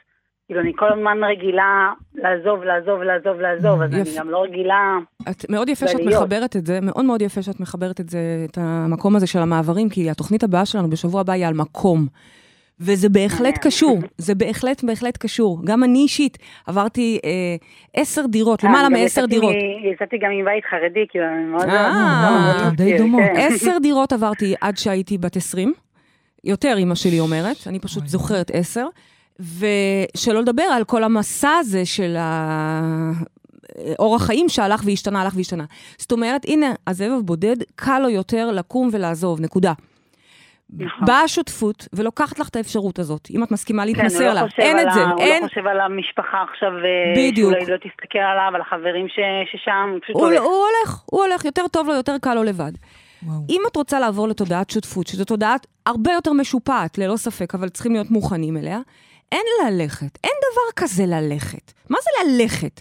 כאילו, אני כל הזמן רגילה לעזוב, לעזוב, לעזוב, לעזוב, אז אני יפה. גם לא רגילה, את, מאוד יפה שאת. מחברת את זה, מאוד מאוד יפה שאת מחברת את זה, את המקום הזה של המעברים, כי התוכנית הבאה שלנו בשבוע הבא היא על מקום. וזה בהחלט אה. קשור, זה בהחלט בהחלט קשור. גם אני אישית עברתי אה, עשר דירות, למעלה אה, גם מעשר דירות. יצאתי גם מבית חרדי, כאילו, אני מאוד... אה, די כן. דומות. עשר דירות עברתי עד שהייתי בת עשרים. יותר, אימא שלי אומרת, אני פשוט. זוכרת עשר. ושלא לדבר על כל המסע הזה של ה... אורח חיים שהלך והשתנה, הלך והשתנה. זאת אומרת, הנה, הזאב הבודד, קל לו יותר לקום ולעזוב, נקודה. נכון. באה השותפות ולוקחת לך את האפשרות הזאת, אם את מסכימה כן, להתמסר לא לה. חושב אין על את זה, הוא אין... לא חושב על המשפחה עכשיו, אה, בדיוק. שאולי לא תסתכל עליו, על החברים ש- ששם, הוא פשוט הוא, הולך. הוא הולך, הוא הולך, יותר טוב לו, יותר קל לו לבד. וואו. אם את רוצה לעבור לתודעת שותפות, שזו תודעה הרבה יותר משופעת, ללא ספק, אבל צריכים להיות מוכנים אליה, אין ללכת, אין דבר כזה ללכת. מה זה ללכת?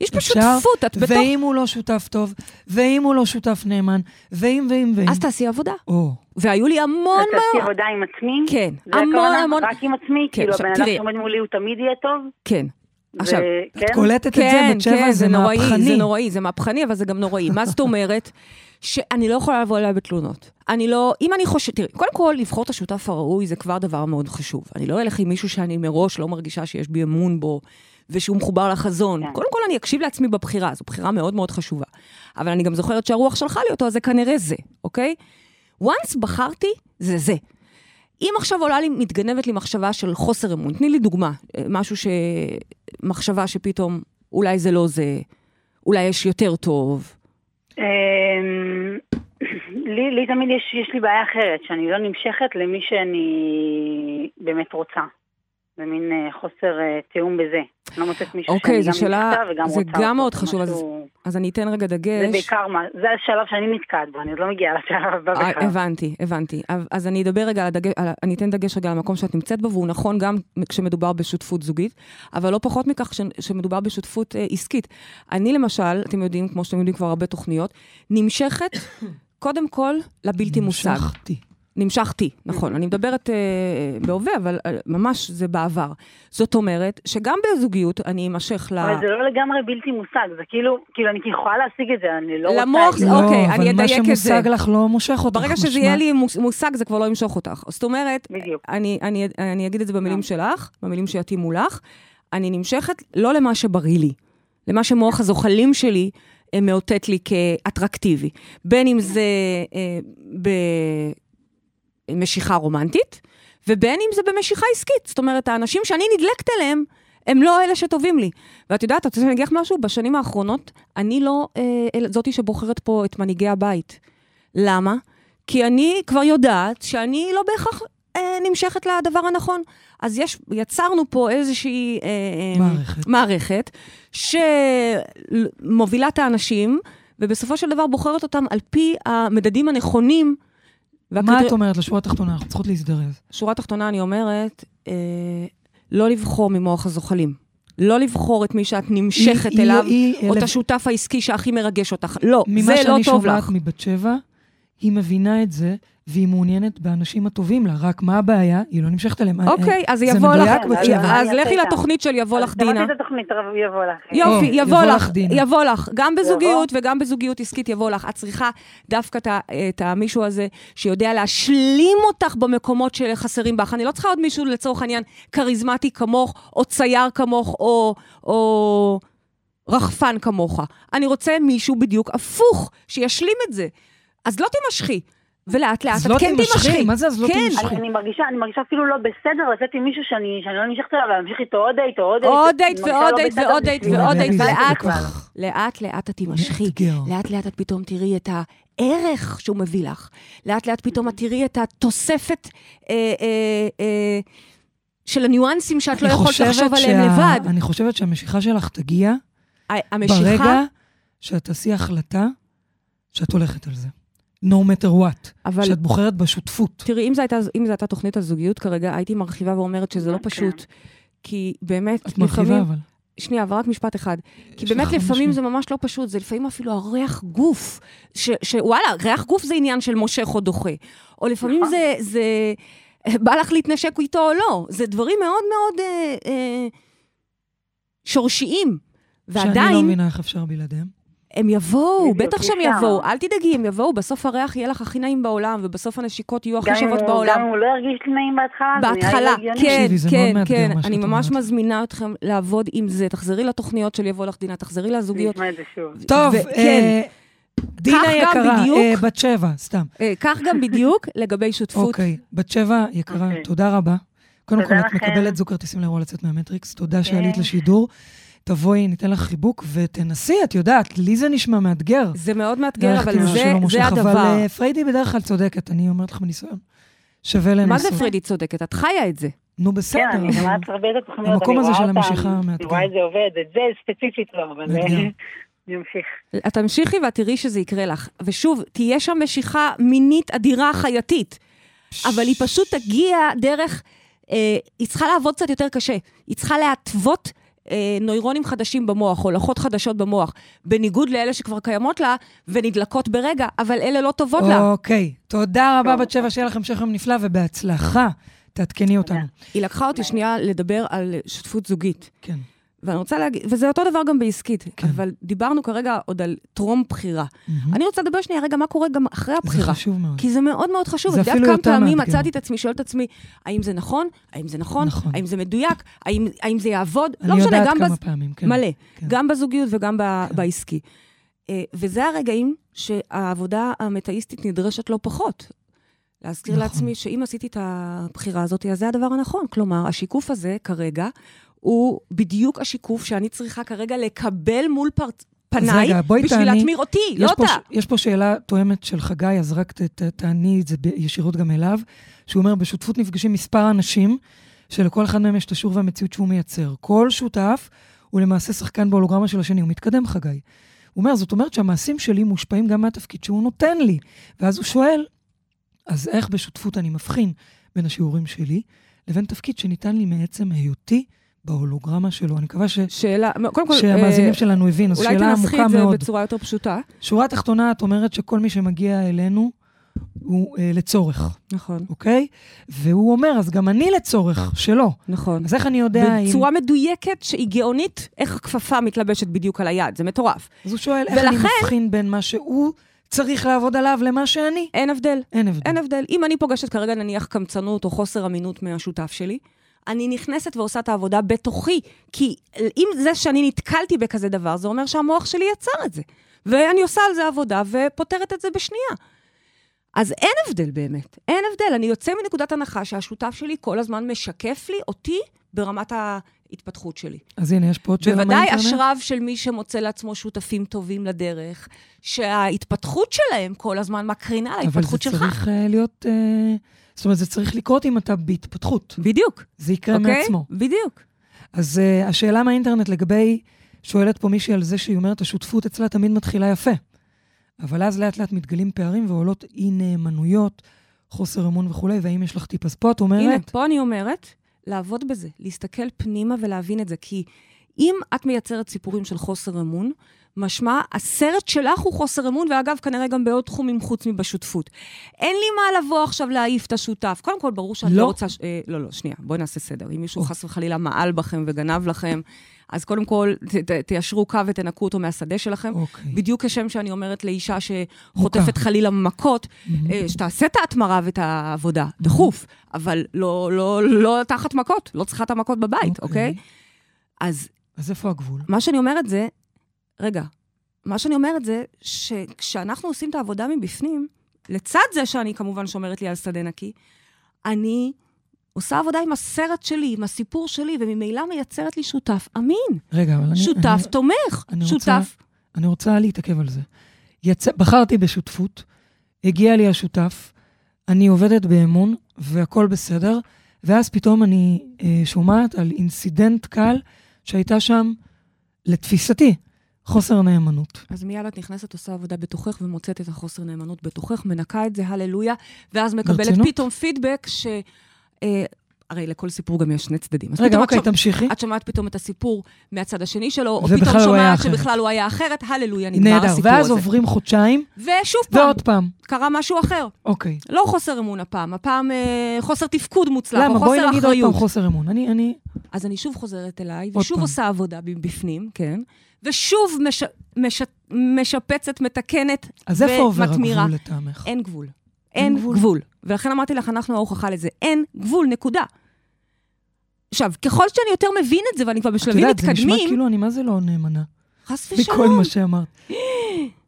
יש פה שותפות, את בתוך... ואם הוא לא שותף טוב, ואם הוא לא שותף נאמן, ואם ואם ואם. אז תעשי עבודה. או, והיו לי המון אז תעשי. עבודה עם עצמי? כן, המון? המון... רק עם עצמי? כן, כאילו, הבן אדם. שעומד מולי הוא תמיד יהיה טוב? כן. עכשיו, ו- את כן? קולטת את זה, כן, בת שבע, כן, זה נוראי, זה. נוראי, זה מהפכני, אבל זה גם נוראי. מה זאת אומרת? שאני לא יכולה לבוא אליה בתלונות. אני לא, אם אני חושבת, תראי, קודם כל, לבחור את השותף הראוי זה כבר דבר מאוד חשוב. אני לא אלך עם מישהו שאני מראש לא מרגישה שיש בי אמון בו, ושהוא מחובר לחזון. כן. קודם כל, אני אקשיב לעצמי בבחירה, זו בחירה מאוד מאוד חשובה. אבל אני גם זוכרת שהרוח שלחה לי אותו, אז זה כנראה זה, אוקיי? once בחרתי, זה זה. אם עכשיו עולה לי, מתגנבת לי מחשבה של חוסר אמון, תני לי דוגמה, אה, משהו ש... מחשבה שפתאום אולי זה לא זה, אולי יש יותר טוב. אמ, לי, לי תמיד יש, יש לי בעיה אחרת, שאני לא נמשכת למי שאני באמת רוצה. זה מין אה, חוסר אה, תיאום בזה. לא מוצאת מישהו אוקיי, שאני גם שאלה- וגם זה רוצה גם מאוד. חשוב, אז- משהו- אז אני אתן רגע זה דגש. בעיקר מה, זה השלב שאני נתקעת בו, אני עוד לא מגיעה לשלב הבא אה, בכלל. הבנתי, הבנתי. אז- אז אני אדבר רגע, על הדגש, על, אני אתן דגש רגע על המקום שאת נמצאת בו, והוא נכון גם כשמדובר בשותפות זוגית, אבל לא פחות מכך ש- שמדובר בשותפות אה, עסקית. אני למשל, אתם יודעים, כמו שאתם יודעים כבר הרבה תוכניות, נמשכת קודם כל לבלתי מושג. המשכתי. נמשכתי, נכון. אני מדברת אה, בהווה, אבל אה, ממש זה בעבר. זאת אומרת, שגם בזוגיות אני אמשך ל... אבל זה לא לגמרי בלתי מושג, זה כאילו, כאילו אני יכולה להשיג את זה, אני לא רוצה... למוח. לא, אוקיי, אני אבל מה אדייק את זה. שמושג לך לא מושך אותך. ברגע שזה יהיה לי מושג, זה כבר לא ימשוך אותך. זאת אומרת, בדיוק. אני, אני, אני אגיד את זה במילים גם. שלך, במילים שיתאימו לך. אני נמשכת לא למה שבריא לי, למה שמוח הזוחלים שלי אה, מאותת לי כאטרקטיבי. בין אם זה אה, במשיכה רומנטית, ובין אם זה במשיכה עסקית. זאת אומרת, האנשים שאני נדלקת אליהם, הם לא אלה שטובים לי. ואת יודעת, את רוצה שאני אגיד לך משהו? בשנים האחרונות, אני לא אה, זאתי שבוחרת פה את מנהיגי הבית. למה? כי אני כבר יודעת שאני לא בהכרח אה, נמשכת לדבר הנכון. אז יש, יצרנו פה איזושהי... אה, אה, מערכת. מערכת שמובילה את האנשים, ובסופו של דבר בוחרת אותם על פי המדדים הנכונים. מה והקריטר- את אומרת לשורה התחתונה? אנחנו צריכות להזדרז. שורה תחתונה, אני אומרת, אה, לא לבחור ממוח הזוחלים. לא לבחור את מי שאת נמשכת היא- אליו, היא- או את השותף העסקי שהכי מרגש אותך. לא, ממה זה לא שאני טוב שומעת לך. מבת שבע, היא מבינה את זה, והיא מעוניינת באנשים הטובים לה. רק מה הבעיה? היא לא נמשכת אליהם. אוקיי, אז יבוא לך, אז- לכי לתוכנית של יבוא לך אז דינה. שמעתי את התוכנית, יבוא לך. יופי, יבוא לך. יבוא לך. גם בזוגיות וגם בזוגיות עסקית יבוא לך. את צריכה דווקא את המישהו הזה שיודע להשלים אותך במקומות שחסרים בך. אני לא צריכה עוד מישהו, לצורך העניין, כריזמטי כמוך, או צייר כמוך, או... או... רחפן כמוך. אני רוצה מישהו בדיוק הפוך, שישלים את זה. אז לא תימשכי, ולאט לאט את לא כן תימשכי. מה זה אז לא כן. תימשכי? אני, אני מרגישה, אני מרגישה אפילו לא בסדר לצאת עם מישהו שאני, שאני לא נמשכת אליו, ולהמשיך איתו עוד דייט, עוד דייט. עוד דייט מרגישה ועוד לא דייט ועוד דייט ועוד. דייט, ולאט, לאט לאט את תימשכי. לאט לאט את פתאום תראי את הערך שהוא מביא לך. לאט לאט פתאום את תראי את התוספת אה, אה, אה, של הניואנסים שאת לא יכולת לחשוב עליהם לבד. אני חושבת שהמשיכה שלך תגיע המשיכה, ברגע שאת תעשי החלטה שאת הולכת על זה. No matter what. אבל שאת בוחרת בשותפות. תראי, אם זו הייתה, אם זו הייתה תוכנית הזוגיות כרגע, הייתי מרחיבה ואומרת שזה לא אוקיי. פשוט. כי באמת, את מרחיבה לפעמים... אבל. שנייה, אבל רק משפט אחד. כי באמת לפעמים. זה ממש לא פשוט, זה לפעמים אפילו הריח גוף. ש- שוואלה, ריח גוף זה עניין של מושך או דוחה. או לפעמים נכון. זה, זה... בא לך להתנשק איתו או לא. זה דברים מאוד מאוד אה, אה, שורשיים. שאני לא ועדיין, מבינה איך אפשר בלעדיהם. הם יבואו, בטח שהם. יבואו. אל תדאגי, הם יבואו, בסוף הריח יהיה לך הכי נעים בעולם, ובסוף הנשיקות יהיו הכי שוות בעולם. גם אם הוא לא ירגיש נעים בהתחלה, זה נראה לי בהתחלה. כן, כן, כן. אני ממש. מזמינה אתכם לעבוד עם זה. תחזרי לתוכניות של יבוא לך דינה, תחזרי לזוגיות. טוב, אה, דינה כך גם יקרה. אה, בת שבע, סתם. אה, כך גם בדיוק לגבי שותפות. אוקיי, בת שבע יקרה, אוקיי. תודה רבה. קודם כל, את. מקבלת זוג כרטיסים לאירוע לצאת מהמטריקס, תודה שעלית כן. לשידור. תבואי, ניתן לך חיבוק ותנסי, את יודעת, לי זה נשמע מאתגר. זה מאוד מאתגר, אבל זה, שלא זה מושך, אבל הדבר. אה, פריידי בדרך כלל צודקת, אני אומרת לך מניסיון. שווה לנסות. מה זה פרידי צודקת? את חיה את זה. נו, בסדר. כן, אני אבל- שומעת הרבה את התוכניות, המקום אני הזה של המשיכה אני מאתגר. רואה את זה עובד, את זה ספציפית לא, אבל. אה, אני אמשיך. את תמשיכי ואת תראי שזה יקרה לך. ושוב, תהיה שם משיכה מינית אדירה חייתית, אבל היא פשוט תגיע דרך... אה, היא צריכה לעבוד קצת יותר קשה. היא צריכה להתוות נוירונים חדשים במוח, הולכות חדשות במוח, בניגוד לאלה שכבר קיימות לה ונדלקות ברגע, אבל אלה לא טובות לה. אוקיי, תודה רבה, טוב. בת שבע, שיהיה לך המשך יום נפלא, ובהצלחה. תעדכני אותנו. היא לקחה אותי שנייה לדבר על שותפות זוגית. כן. ואני רוצה להגיד, וזה אותו דבר גם בעסקית, כן. אבל דיברנו כרגע עוד על טרום בחירה. מהמם. אני רוצה לדבר שנייה רגע מה קורה גם אחרי זה הבחירה. חשוב מאוד. כי זה מאוד מאוד חשוב. זה את יודעת אפילו כמה יותר פעמים מאתגר. מצאתי את עצמי, שואלת את עצמי, האם זה נכון? האם זה נכון? נכון. האם זה מדויק? האם, האם זה יעבוד? אני לא משנה, יודעת גם כמה בז... פעמים, כן. מלא. כן. גם בזוגיות וגם ב... כן. בעסקי. אה, וזה הרגעים שהעבודה המטאיסטית נדרשת לא פחות. להזכיר נכון. לעצמי שאם עשיתי את הבחירה הזאת, אז זה הדבר הנכון. כלומר, השיקוף הזה כרגע הוא בדיוק השיקוף שאני צריכה כרגע לקבל מול פר... פניי, רגע, בשביל תעני. להתמיר אותי, לא אותה. יש פה שאלה תואמת של חגי, אז רק ת- תעני את זה בישירות גם אליו, שהוא אומר, בשותפות נפגשים מספר אנשים, שלכל אחד מהם יש את השיעור והמציאות שהוא מייצר. כל שותף הוא למעשה שחקן בהולוגרמה של השני, הוא מתקדם, חגי. הוא אומר, זאת אומרת שהמעשים שלי מושפעים גם מהתפקיד שהוא נותן לי. ואז הוא שואל, אז איך בשותפות אני מבחין בין השיעורים שלי לבין תפקיד שניתן לי מעצם היותי בהולוגרמה שלו? אני מקווה ש... שאלה, קודם כל, שהמאזינים אה, שלנו הבינו, זו אולי שאלה תנסחי עמוקה את זה מאוד. בצורה יותר פשוטה. שורה תחתונה, את אומרת שכל מי שמגיע אלינו, הוא אה, לצורך, נכון, אוקיי? והוא אומר, אז גם אני לצורך שלו. נכון. אז איך אני יודע אם... בצורה מדויקת שהיא גאונית, איך הכפפה מתלבשת בדיוק על היד, זה מטורף. אז הוא שואל, איך אני ולכן- מבחין בין מה שהוא צריך לעבוד עליו למה שאני? אין הבדל. אין הבדל. אין הבדל. אם אני פוגשת כרגע נניח קמצנות או חוסר אמינות מהשותף שלי, אני נכנסת ועושה את העבודה בתוכי. כי אם זה שאני נתקלתי בכזה דבר, זה אומר שהמוח שלי יצר את זה. ואני עושה על זה עבודה ופותרת את זה בשנייה. אז אין הבדל באמת, אין הבדל. אני יוצא מנקודת הנחה שהשותף שלי כל הזמן משקף לי אותי ברמת ההתפתחות שלי. אז הנה, יש פה עוד שאלה בוודאי מהאינטרנט. אשריו של מי שמוצא לעצמו שותפים טובים לדרך, שההתפתחות שלהם כל הזמן מקרינה על אבל ההתפתחות זה שלך. צריך אה, להיות... אה, זאת אומרת, זה צריך לקרות אם אתה בהתפתחות. בדיוק, זה יקרה אוקיי? מעצמו. בדיוק. אז uh, השאלה מהאינטרנט לגבי, שואלת פה מישהי על זה שהיא אומרת, השותפות אצלה תמיד מתחילה יפה. אבל אז לאט לאט מתגלים פערים ועולות אי נאמנויות, חוסר אמון וכולי, והאם יש לך טיפ? אז פה את אומרת, הנה, פה אני אומרת, לעבוד בזה, להסתכל פנימה ולהבין את זה. כי אם את מייצרת סיפורים של חוסר אמון, משמע, הסרט שלך הוא חוסר אמון, ואגב, כנראה גם בעוד תחומים חוץ מבשותפות. אין לי מה לבוא עכשיו להעיף את השותף. קודם כל, ברור שאני לא, לא. רוצה... ש... אה, לא, לא, שנייה, בואי נעשה סדר. אם מישהו. חס וחלילה מעל בכם וגנב לכם, אז קודם כל, ת, ת, תיישרו קו ותנקו אותו מהשדה שלכם. אוקיי. בדיוק כשם שאני אומרת לאישה שחוטפת חלילה מכות, אה, שתעשה את ההתמרה ואת העבודה, דחוף, אבל לא, לא, לא תחת מכות, לא צריכה את המכות בבית, אוקיי. אוקיי? אז אז איפה הגבול? מה שאני אומרת זה, רגע, מה שאני אומרת זה שכשאנחנו עושים את העבודה מבפנים, לצד זה שאני כמובן שומרת לי על שדה נקי, אני עושה עבודה עם הסרט שלי, עם הסיפור שלי, וממילא מייצרת לי שותף אמין, רגע, אבל אני... שותף אני, תומך, אני רוצה- שותף... אני רוצה להתעכב על זה. יצא, בחרתי בשותפות, הגיע לי השותף, אני עובדת באמון, והכול בסדר, ואז פתאום אני אה, שומעת על אינסידנט קל שהייתה שם, לתפיסתי, חוסר נאמנות. אז מיד את נכנסת, עושה עבודה בתוכך ומוצאת את החוסר נאמנות בתוכך, מנקה את זה, הללויה, ואז מקבלת ברצינות? פתאום פידבק ש... אה, הרי לכל סיפור גם יש שני צדדים. רגע, אוקיי, תמשיכי. את שומעת פתאום את הסיפור מהצד השני שלו, או פתאום היה שומעת. שבכלל הוא היה אחרת, הללויה, נגמר נהדר. הסיפור ואז הזה. עוברים חודשיים, ושוב פעם, ועוד פעם. קרה משהו אחר. אוקיי. לא חוסר אמון הפעם, הפעם אה, חוסר תפקוד מוצלח, למה? או בואי חוסר נגיד עוד פעם אחריות. חוסר אמון. אני, אני... אז אני שוב חוזרת אליי, ושוב פעם. עושה עבודה בפנים, כן? ושוב מש, מש, משפצת, מתקנת אז איפה עובר ומתמירה. הגבול לטעמך? אין גבול. אין אין גבול. גבול. ולכן אמרתי לך, אנחנו ההוכחה לזה. אין גבול, נקודה. עכשיו, ככל שאני יותר מבין את זה, ואני כבר את בשלבים יודעת, זה נשמע מתקדמים, כאילו אני מה זה לא נאמנה. חס מכל ושלום, מה שאמרת.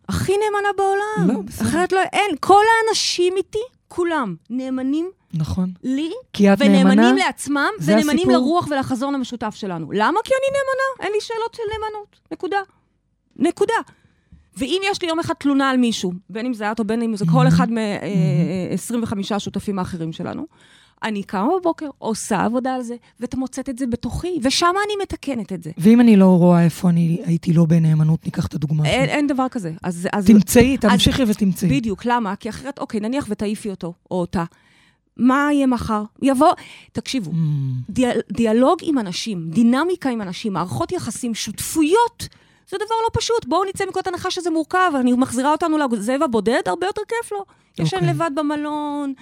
הכי נאמנה בעולם. לא, בסדר. אחרת לא, אין. כל האנשים איתי, כולם, נאמנים נכון. לי, כי את ונאמנים נאמנה, לעצמם, ונאמנים הסיפור. לרוח ולחזון המשותף שלנו. למה? כי אני נאמנה, אין לי שאלות של נאמנות. נקודה. נקודה. ואם יש לי יום אחד תלונה על מישהו, בין אם זה את או בין אם זה כל אחד מ-25 השותפים האחרים שלנו, אני קמה בבוקר, עושה עבודה על זה, ומוצאת את זה בתוכי, ושם אני מתקנת את זה. ואם אני לא רואה איפה אני הייתי לא בנאמנות, ניקח את הדוגמה אין, שלך. אין דבר כזה. אז, אז תמצאי, תמשיכי ותמצאי. בדיוק, למה? כי אחרת, אוקיי, נניח ותעיפי אותו או אותה. מה יהיה מחר? יבוא, תקשיבו, Mm, דיאל, דיאלוג עם אנשים, דינמיקה עם אנשים, מערכות יחסים, שותפויות, זה דבר לא פשוט. בואו נצא מנקודת הנחה שזה מורכב, אני מחזירה אותנו לזאב הבודד, הרבה יותר כיף לו. ישן אוקיי. לבד במלון,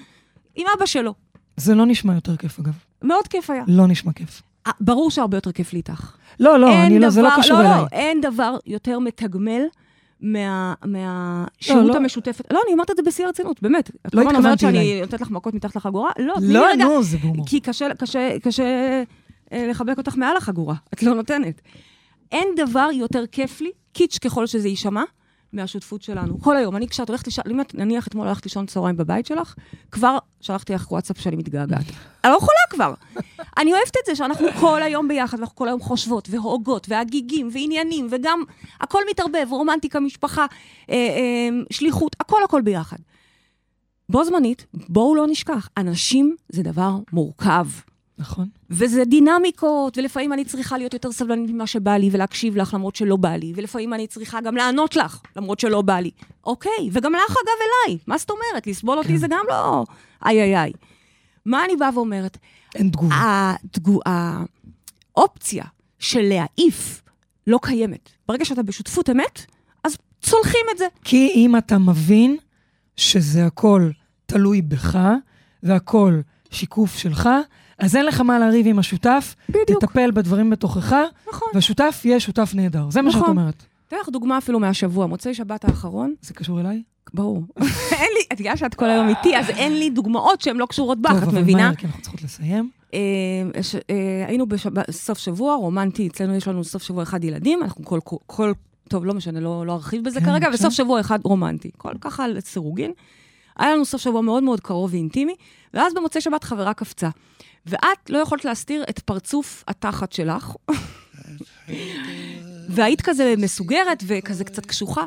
עם אבא שלו. זה לא נשמע יותר כיף, אגב. מאוד כיף היה. לא נשמע כיף. אה, ברור שהרבה יותר כיף לי איתך. לא, לא, אני לא, זה לא דבר- קשור לא, אליי. לא, אין דבר יותר מתגמל מה- מהשירות לא. המשותפת. לא, אני אומרת את זה בשיא הרצינות, באמת. את לא כל הזמן אומרת התכוונתי שאני אליי. נותנת לך מכות מתחת לחגורה? לא, לא, רגע. נו, זה בהומור. כי קשה, קשה, קשה אה, לחבק אותך מעל החגורה, את לא נותנת. אין דבר יותר כיף לי, קיץ' ככל שזה יישמע, מהשותפות שלנו. כל היום, אני כשאת הולכת לישון, אם את נניח אתמול הלכת לישון צהריים בבית שלך, כבר שלחתי לך וואטסאפ שאני מתגעגעת. אני לא יכולה כבר. אני אוהבת את זה שאנחנו כל היום ביחד, ואנחנו כל היום חושבות, והוגות, והגיגים, ועניינים, וגם הכל מתערבב, רומנטיקה, משפחה, אה, אה, שליחות, הכל הכל ביחד. בו זמנית, בואו לא נשכח, אנשים זה דבר מורכב. נכון. וזה דינמיקות, ולפעמים אני צריכה להיות יותר סבלנית ממה שבא לי, ולהקשיב לך למרות שלא בא לי, ולפעמים אני צריכה גם לענות לך למרות שלא בא לי. אוקיי, וגם לך אגב אליי, מה זאת אומרת? לסבול אותי כן. זה גם לא איי איי איי. מה אני באה ואומרת? אין תגובה. התגו... האופציה של להעיף לא קיימת. ברגע שאתה בשותפות אמת, אז צולחים את זה. כי אם אתה מבין שזה הכל תלוי בך, והכל שיקוף שלך, אז אין לך מה לריב עם השותף, בדיוק. תטפל בדברים בתוכך, נכון. והשותף יהיה שותף נהדר. זה מה שאת נכון. אומרת. אתן לך דוגמה אפילו מהשבוע, מוצאי שבת האחרון, זה קשור אליי? ברור. אין לי, בגלל שאת כל היום איתי, אז אין לי דוגמאות שהן לא קשורות בך, טוב, את אבל מבינה? מהר, כי אנחנו צריכות לסיים. אה, אה, היינו בסוף שבוע רומנטי, אצלנו יש לנו סוף שבוע אחד ילדים, אנחנו כל, כל, טוב, לא משנה, לא, לא ארחיב בזה כן, כרגע, בבקשה. וסוף שבוע אחד רומנטי. כל ככה לסירוגין. היה לנו סוף שבוע מאוד מאוד קרוב ואינטימי, ואז במוצאי שבת חברה קפצה. ואת לא יכולת להסתיר את פרצוף התחת שלך, והיית כזה מסוגרת וכזה קצת קשוחה.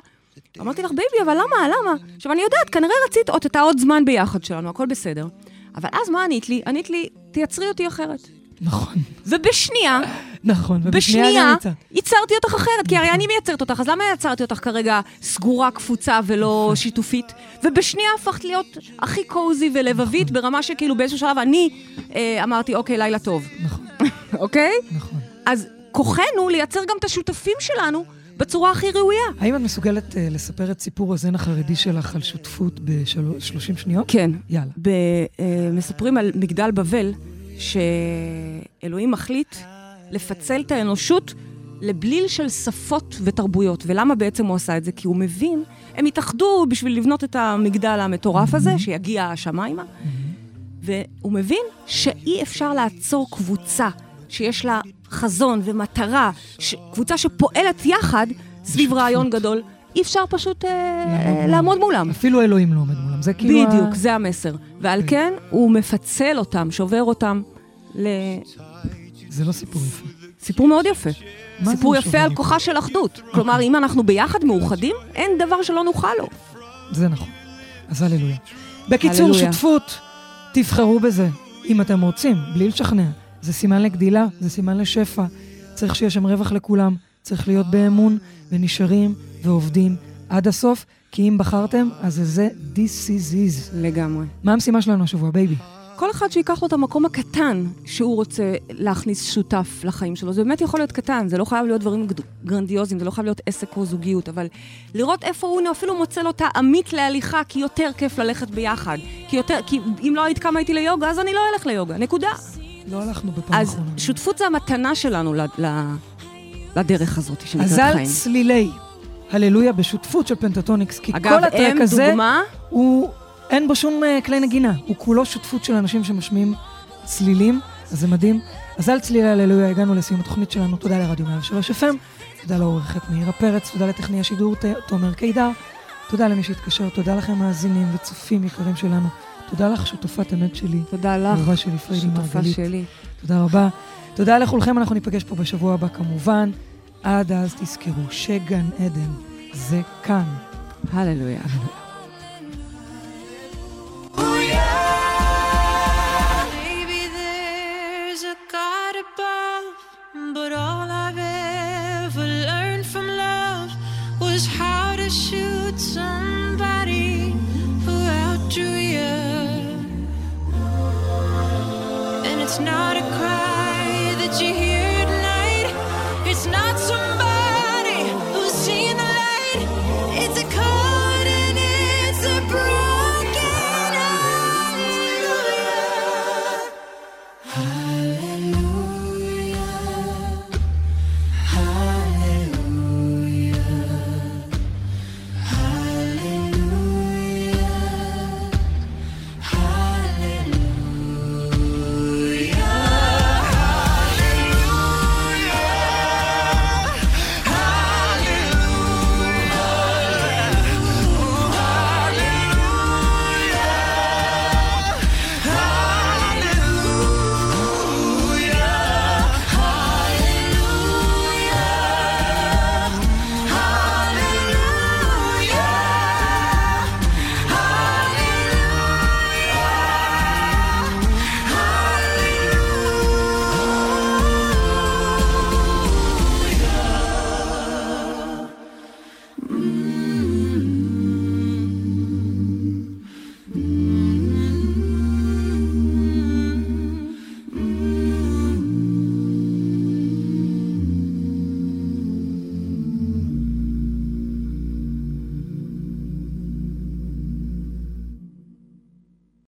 אמרתי לך, baby, אבל למה, למה? עכשיו, אני יודעת, כנראה רצית עוד את העוד זמן ביחד שלנו, הכל בסדר. אבל אז מה ענית לי? ענית לי, תייצרי אותי אחרת. נכון, ובשנייה, נכון. ובשנייה בשנייה, גם יצא. ייצרתי אותך אחרת, כי הרי אני מייצרת אותך, אז למה יצרתי אותך כרגע סגורה, קפוצה ולא שיתופית? ובשנייה הפכת להיות הכי cozy ולבבית, ברמה שכאילו באיזשהו שלב אני אה, אמרתי, אוקיי, לילה טוב, נכון, אוקיי? נכון. אז כוחנו לייצר גם את השותפים שלנו בצורה הכי ראויה. האם את מסוגלת אה, לספר את סיפור הזן החרדי שלך על שותפות ב-30 שניות? כן. יאללה. ב, אה, מספרים על מגדל בבל, שאלוהים מחליט לפצל את האנושות לבליל של שפות ותרבויות. ולמה בעצם הוא עשה את זה? כי הוא מבין, הם התאחדו בשביל לבנות את המגדל המטורף הזה, שיגיע השמיימה, והוא מבין שאי אפשר לעצור קבוצה שיש לה חזון ומטרה, ש... קבוצה שפועלת יחד סביב. רעיון גדול. אי אפשר פשוט אה, לעמוד מולם. אפילו אלוהים לא עומד מולם. זה כאילו... בדיוק, ה- זה המסר. ועל כן. כן, הוא מפצל אותם, שובר אותם זה לא סיפור יפה. לסיפור מאוד יפה. סיפור יפה על? כוחה של אחדות. כלומר, אם אנחנו ביחד מאוחדים, אין דבר שלא נוכל לו. זה נכון. אז הללויה. בקיצור. שותפות, תבחרו בזה, אם אתם רוצים, בלי לשכנע. זה סימן לגדילה, זה סימן לשפע. צריך שיהיה שם רווח לכולם, צריך להיות באמון, ונשארים ועובדים עד הסוף, כי אם בחרתם, אז זה זה, this is it. לגמרי. מה המשימה שלנו השבוע, baby? כל אחד שיקח לו את המקום הקטן שהוא רוצה להכניס שותף לחיים שלו. זה באמת יכול להיות קטן, זה לא חייב להיות דברים גרנדיוזיים, זה לא חייב להיות עסק או זוגיות, אבל לראות איפה הוא אפילו מוצא לו את העמית להליכה, כי יותר כיף ללכת ביחד. כי יותר, כי אם לא היית קמה איתי ליוגה, אז אני לא אלך ליוגה, נקודה. לא הלכנו בפעם אז האחרונה. שותפות זה המתנה שלנו ל- ל- לדרך הזאת שנקראת אזל חיים. צלילי, הללויה בשותפות של פנטטוניקס, כי אגב, כל הטרק הזה, דוגמה, הוא, אין בו שום uh, כלי נגינה, הוא כולו שותפות של אנשים שמשמיעים צלילים, אז זה מדהים. אז על צלילי הללויה הגענו לסיום התוכנית שלנו, תודה לרדיו 103 FM, תודה לעורכת מאירה פרץ, תודה לטכנאי השידור ת- תומר קידר, תודה למי שהתקשר, תודה לכם מאזינים וצופים יקרים שלנו, תודה לך שותפת אמת שלי, תודה לך, אהובה שלי פריידי שותפה מרגלית, שלי. תודה רבה. תודה לכולכם, אנחנו ניפגש פה בשבוע הבא כמובן. עד אז תזכרו שגן עדן זה כאן. הללויה. but all I've ever learned from love was how to shoot somebody who outdrew you. And it's not a cry that you hear at night, it's not somebody who's seen the light, it's a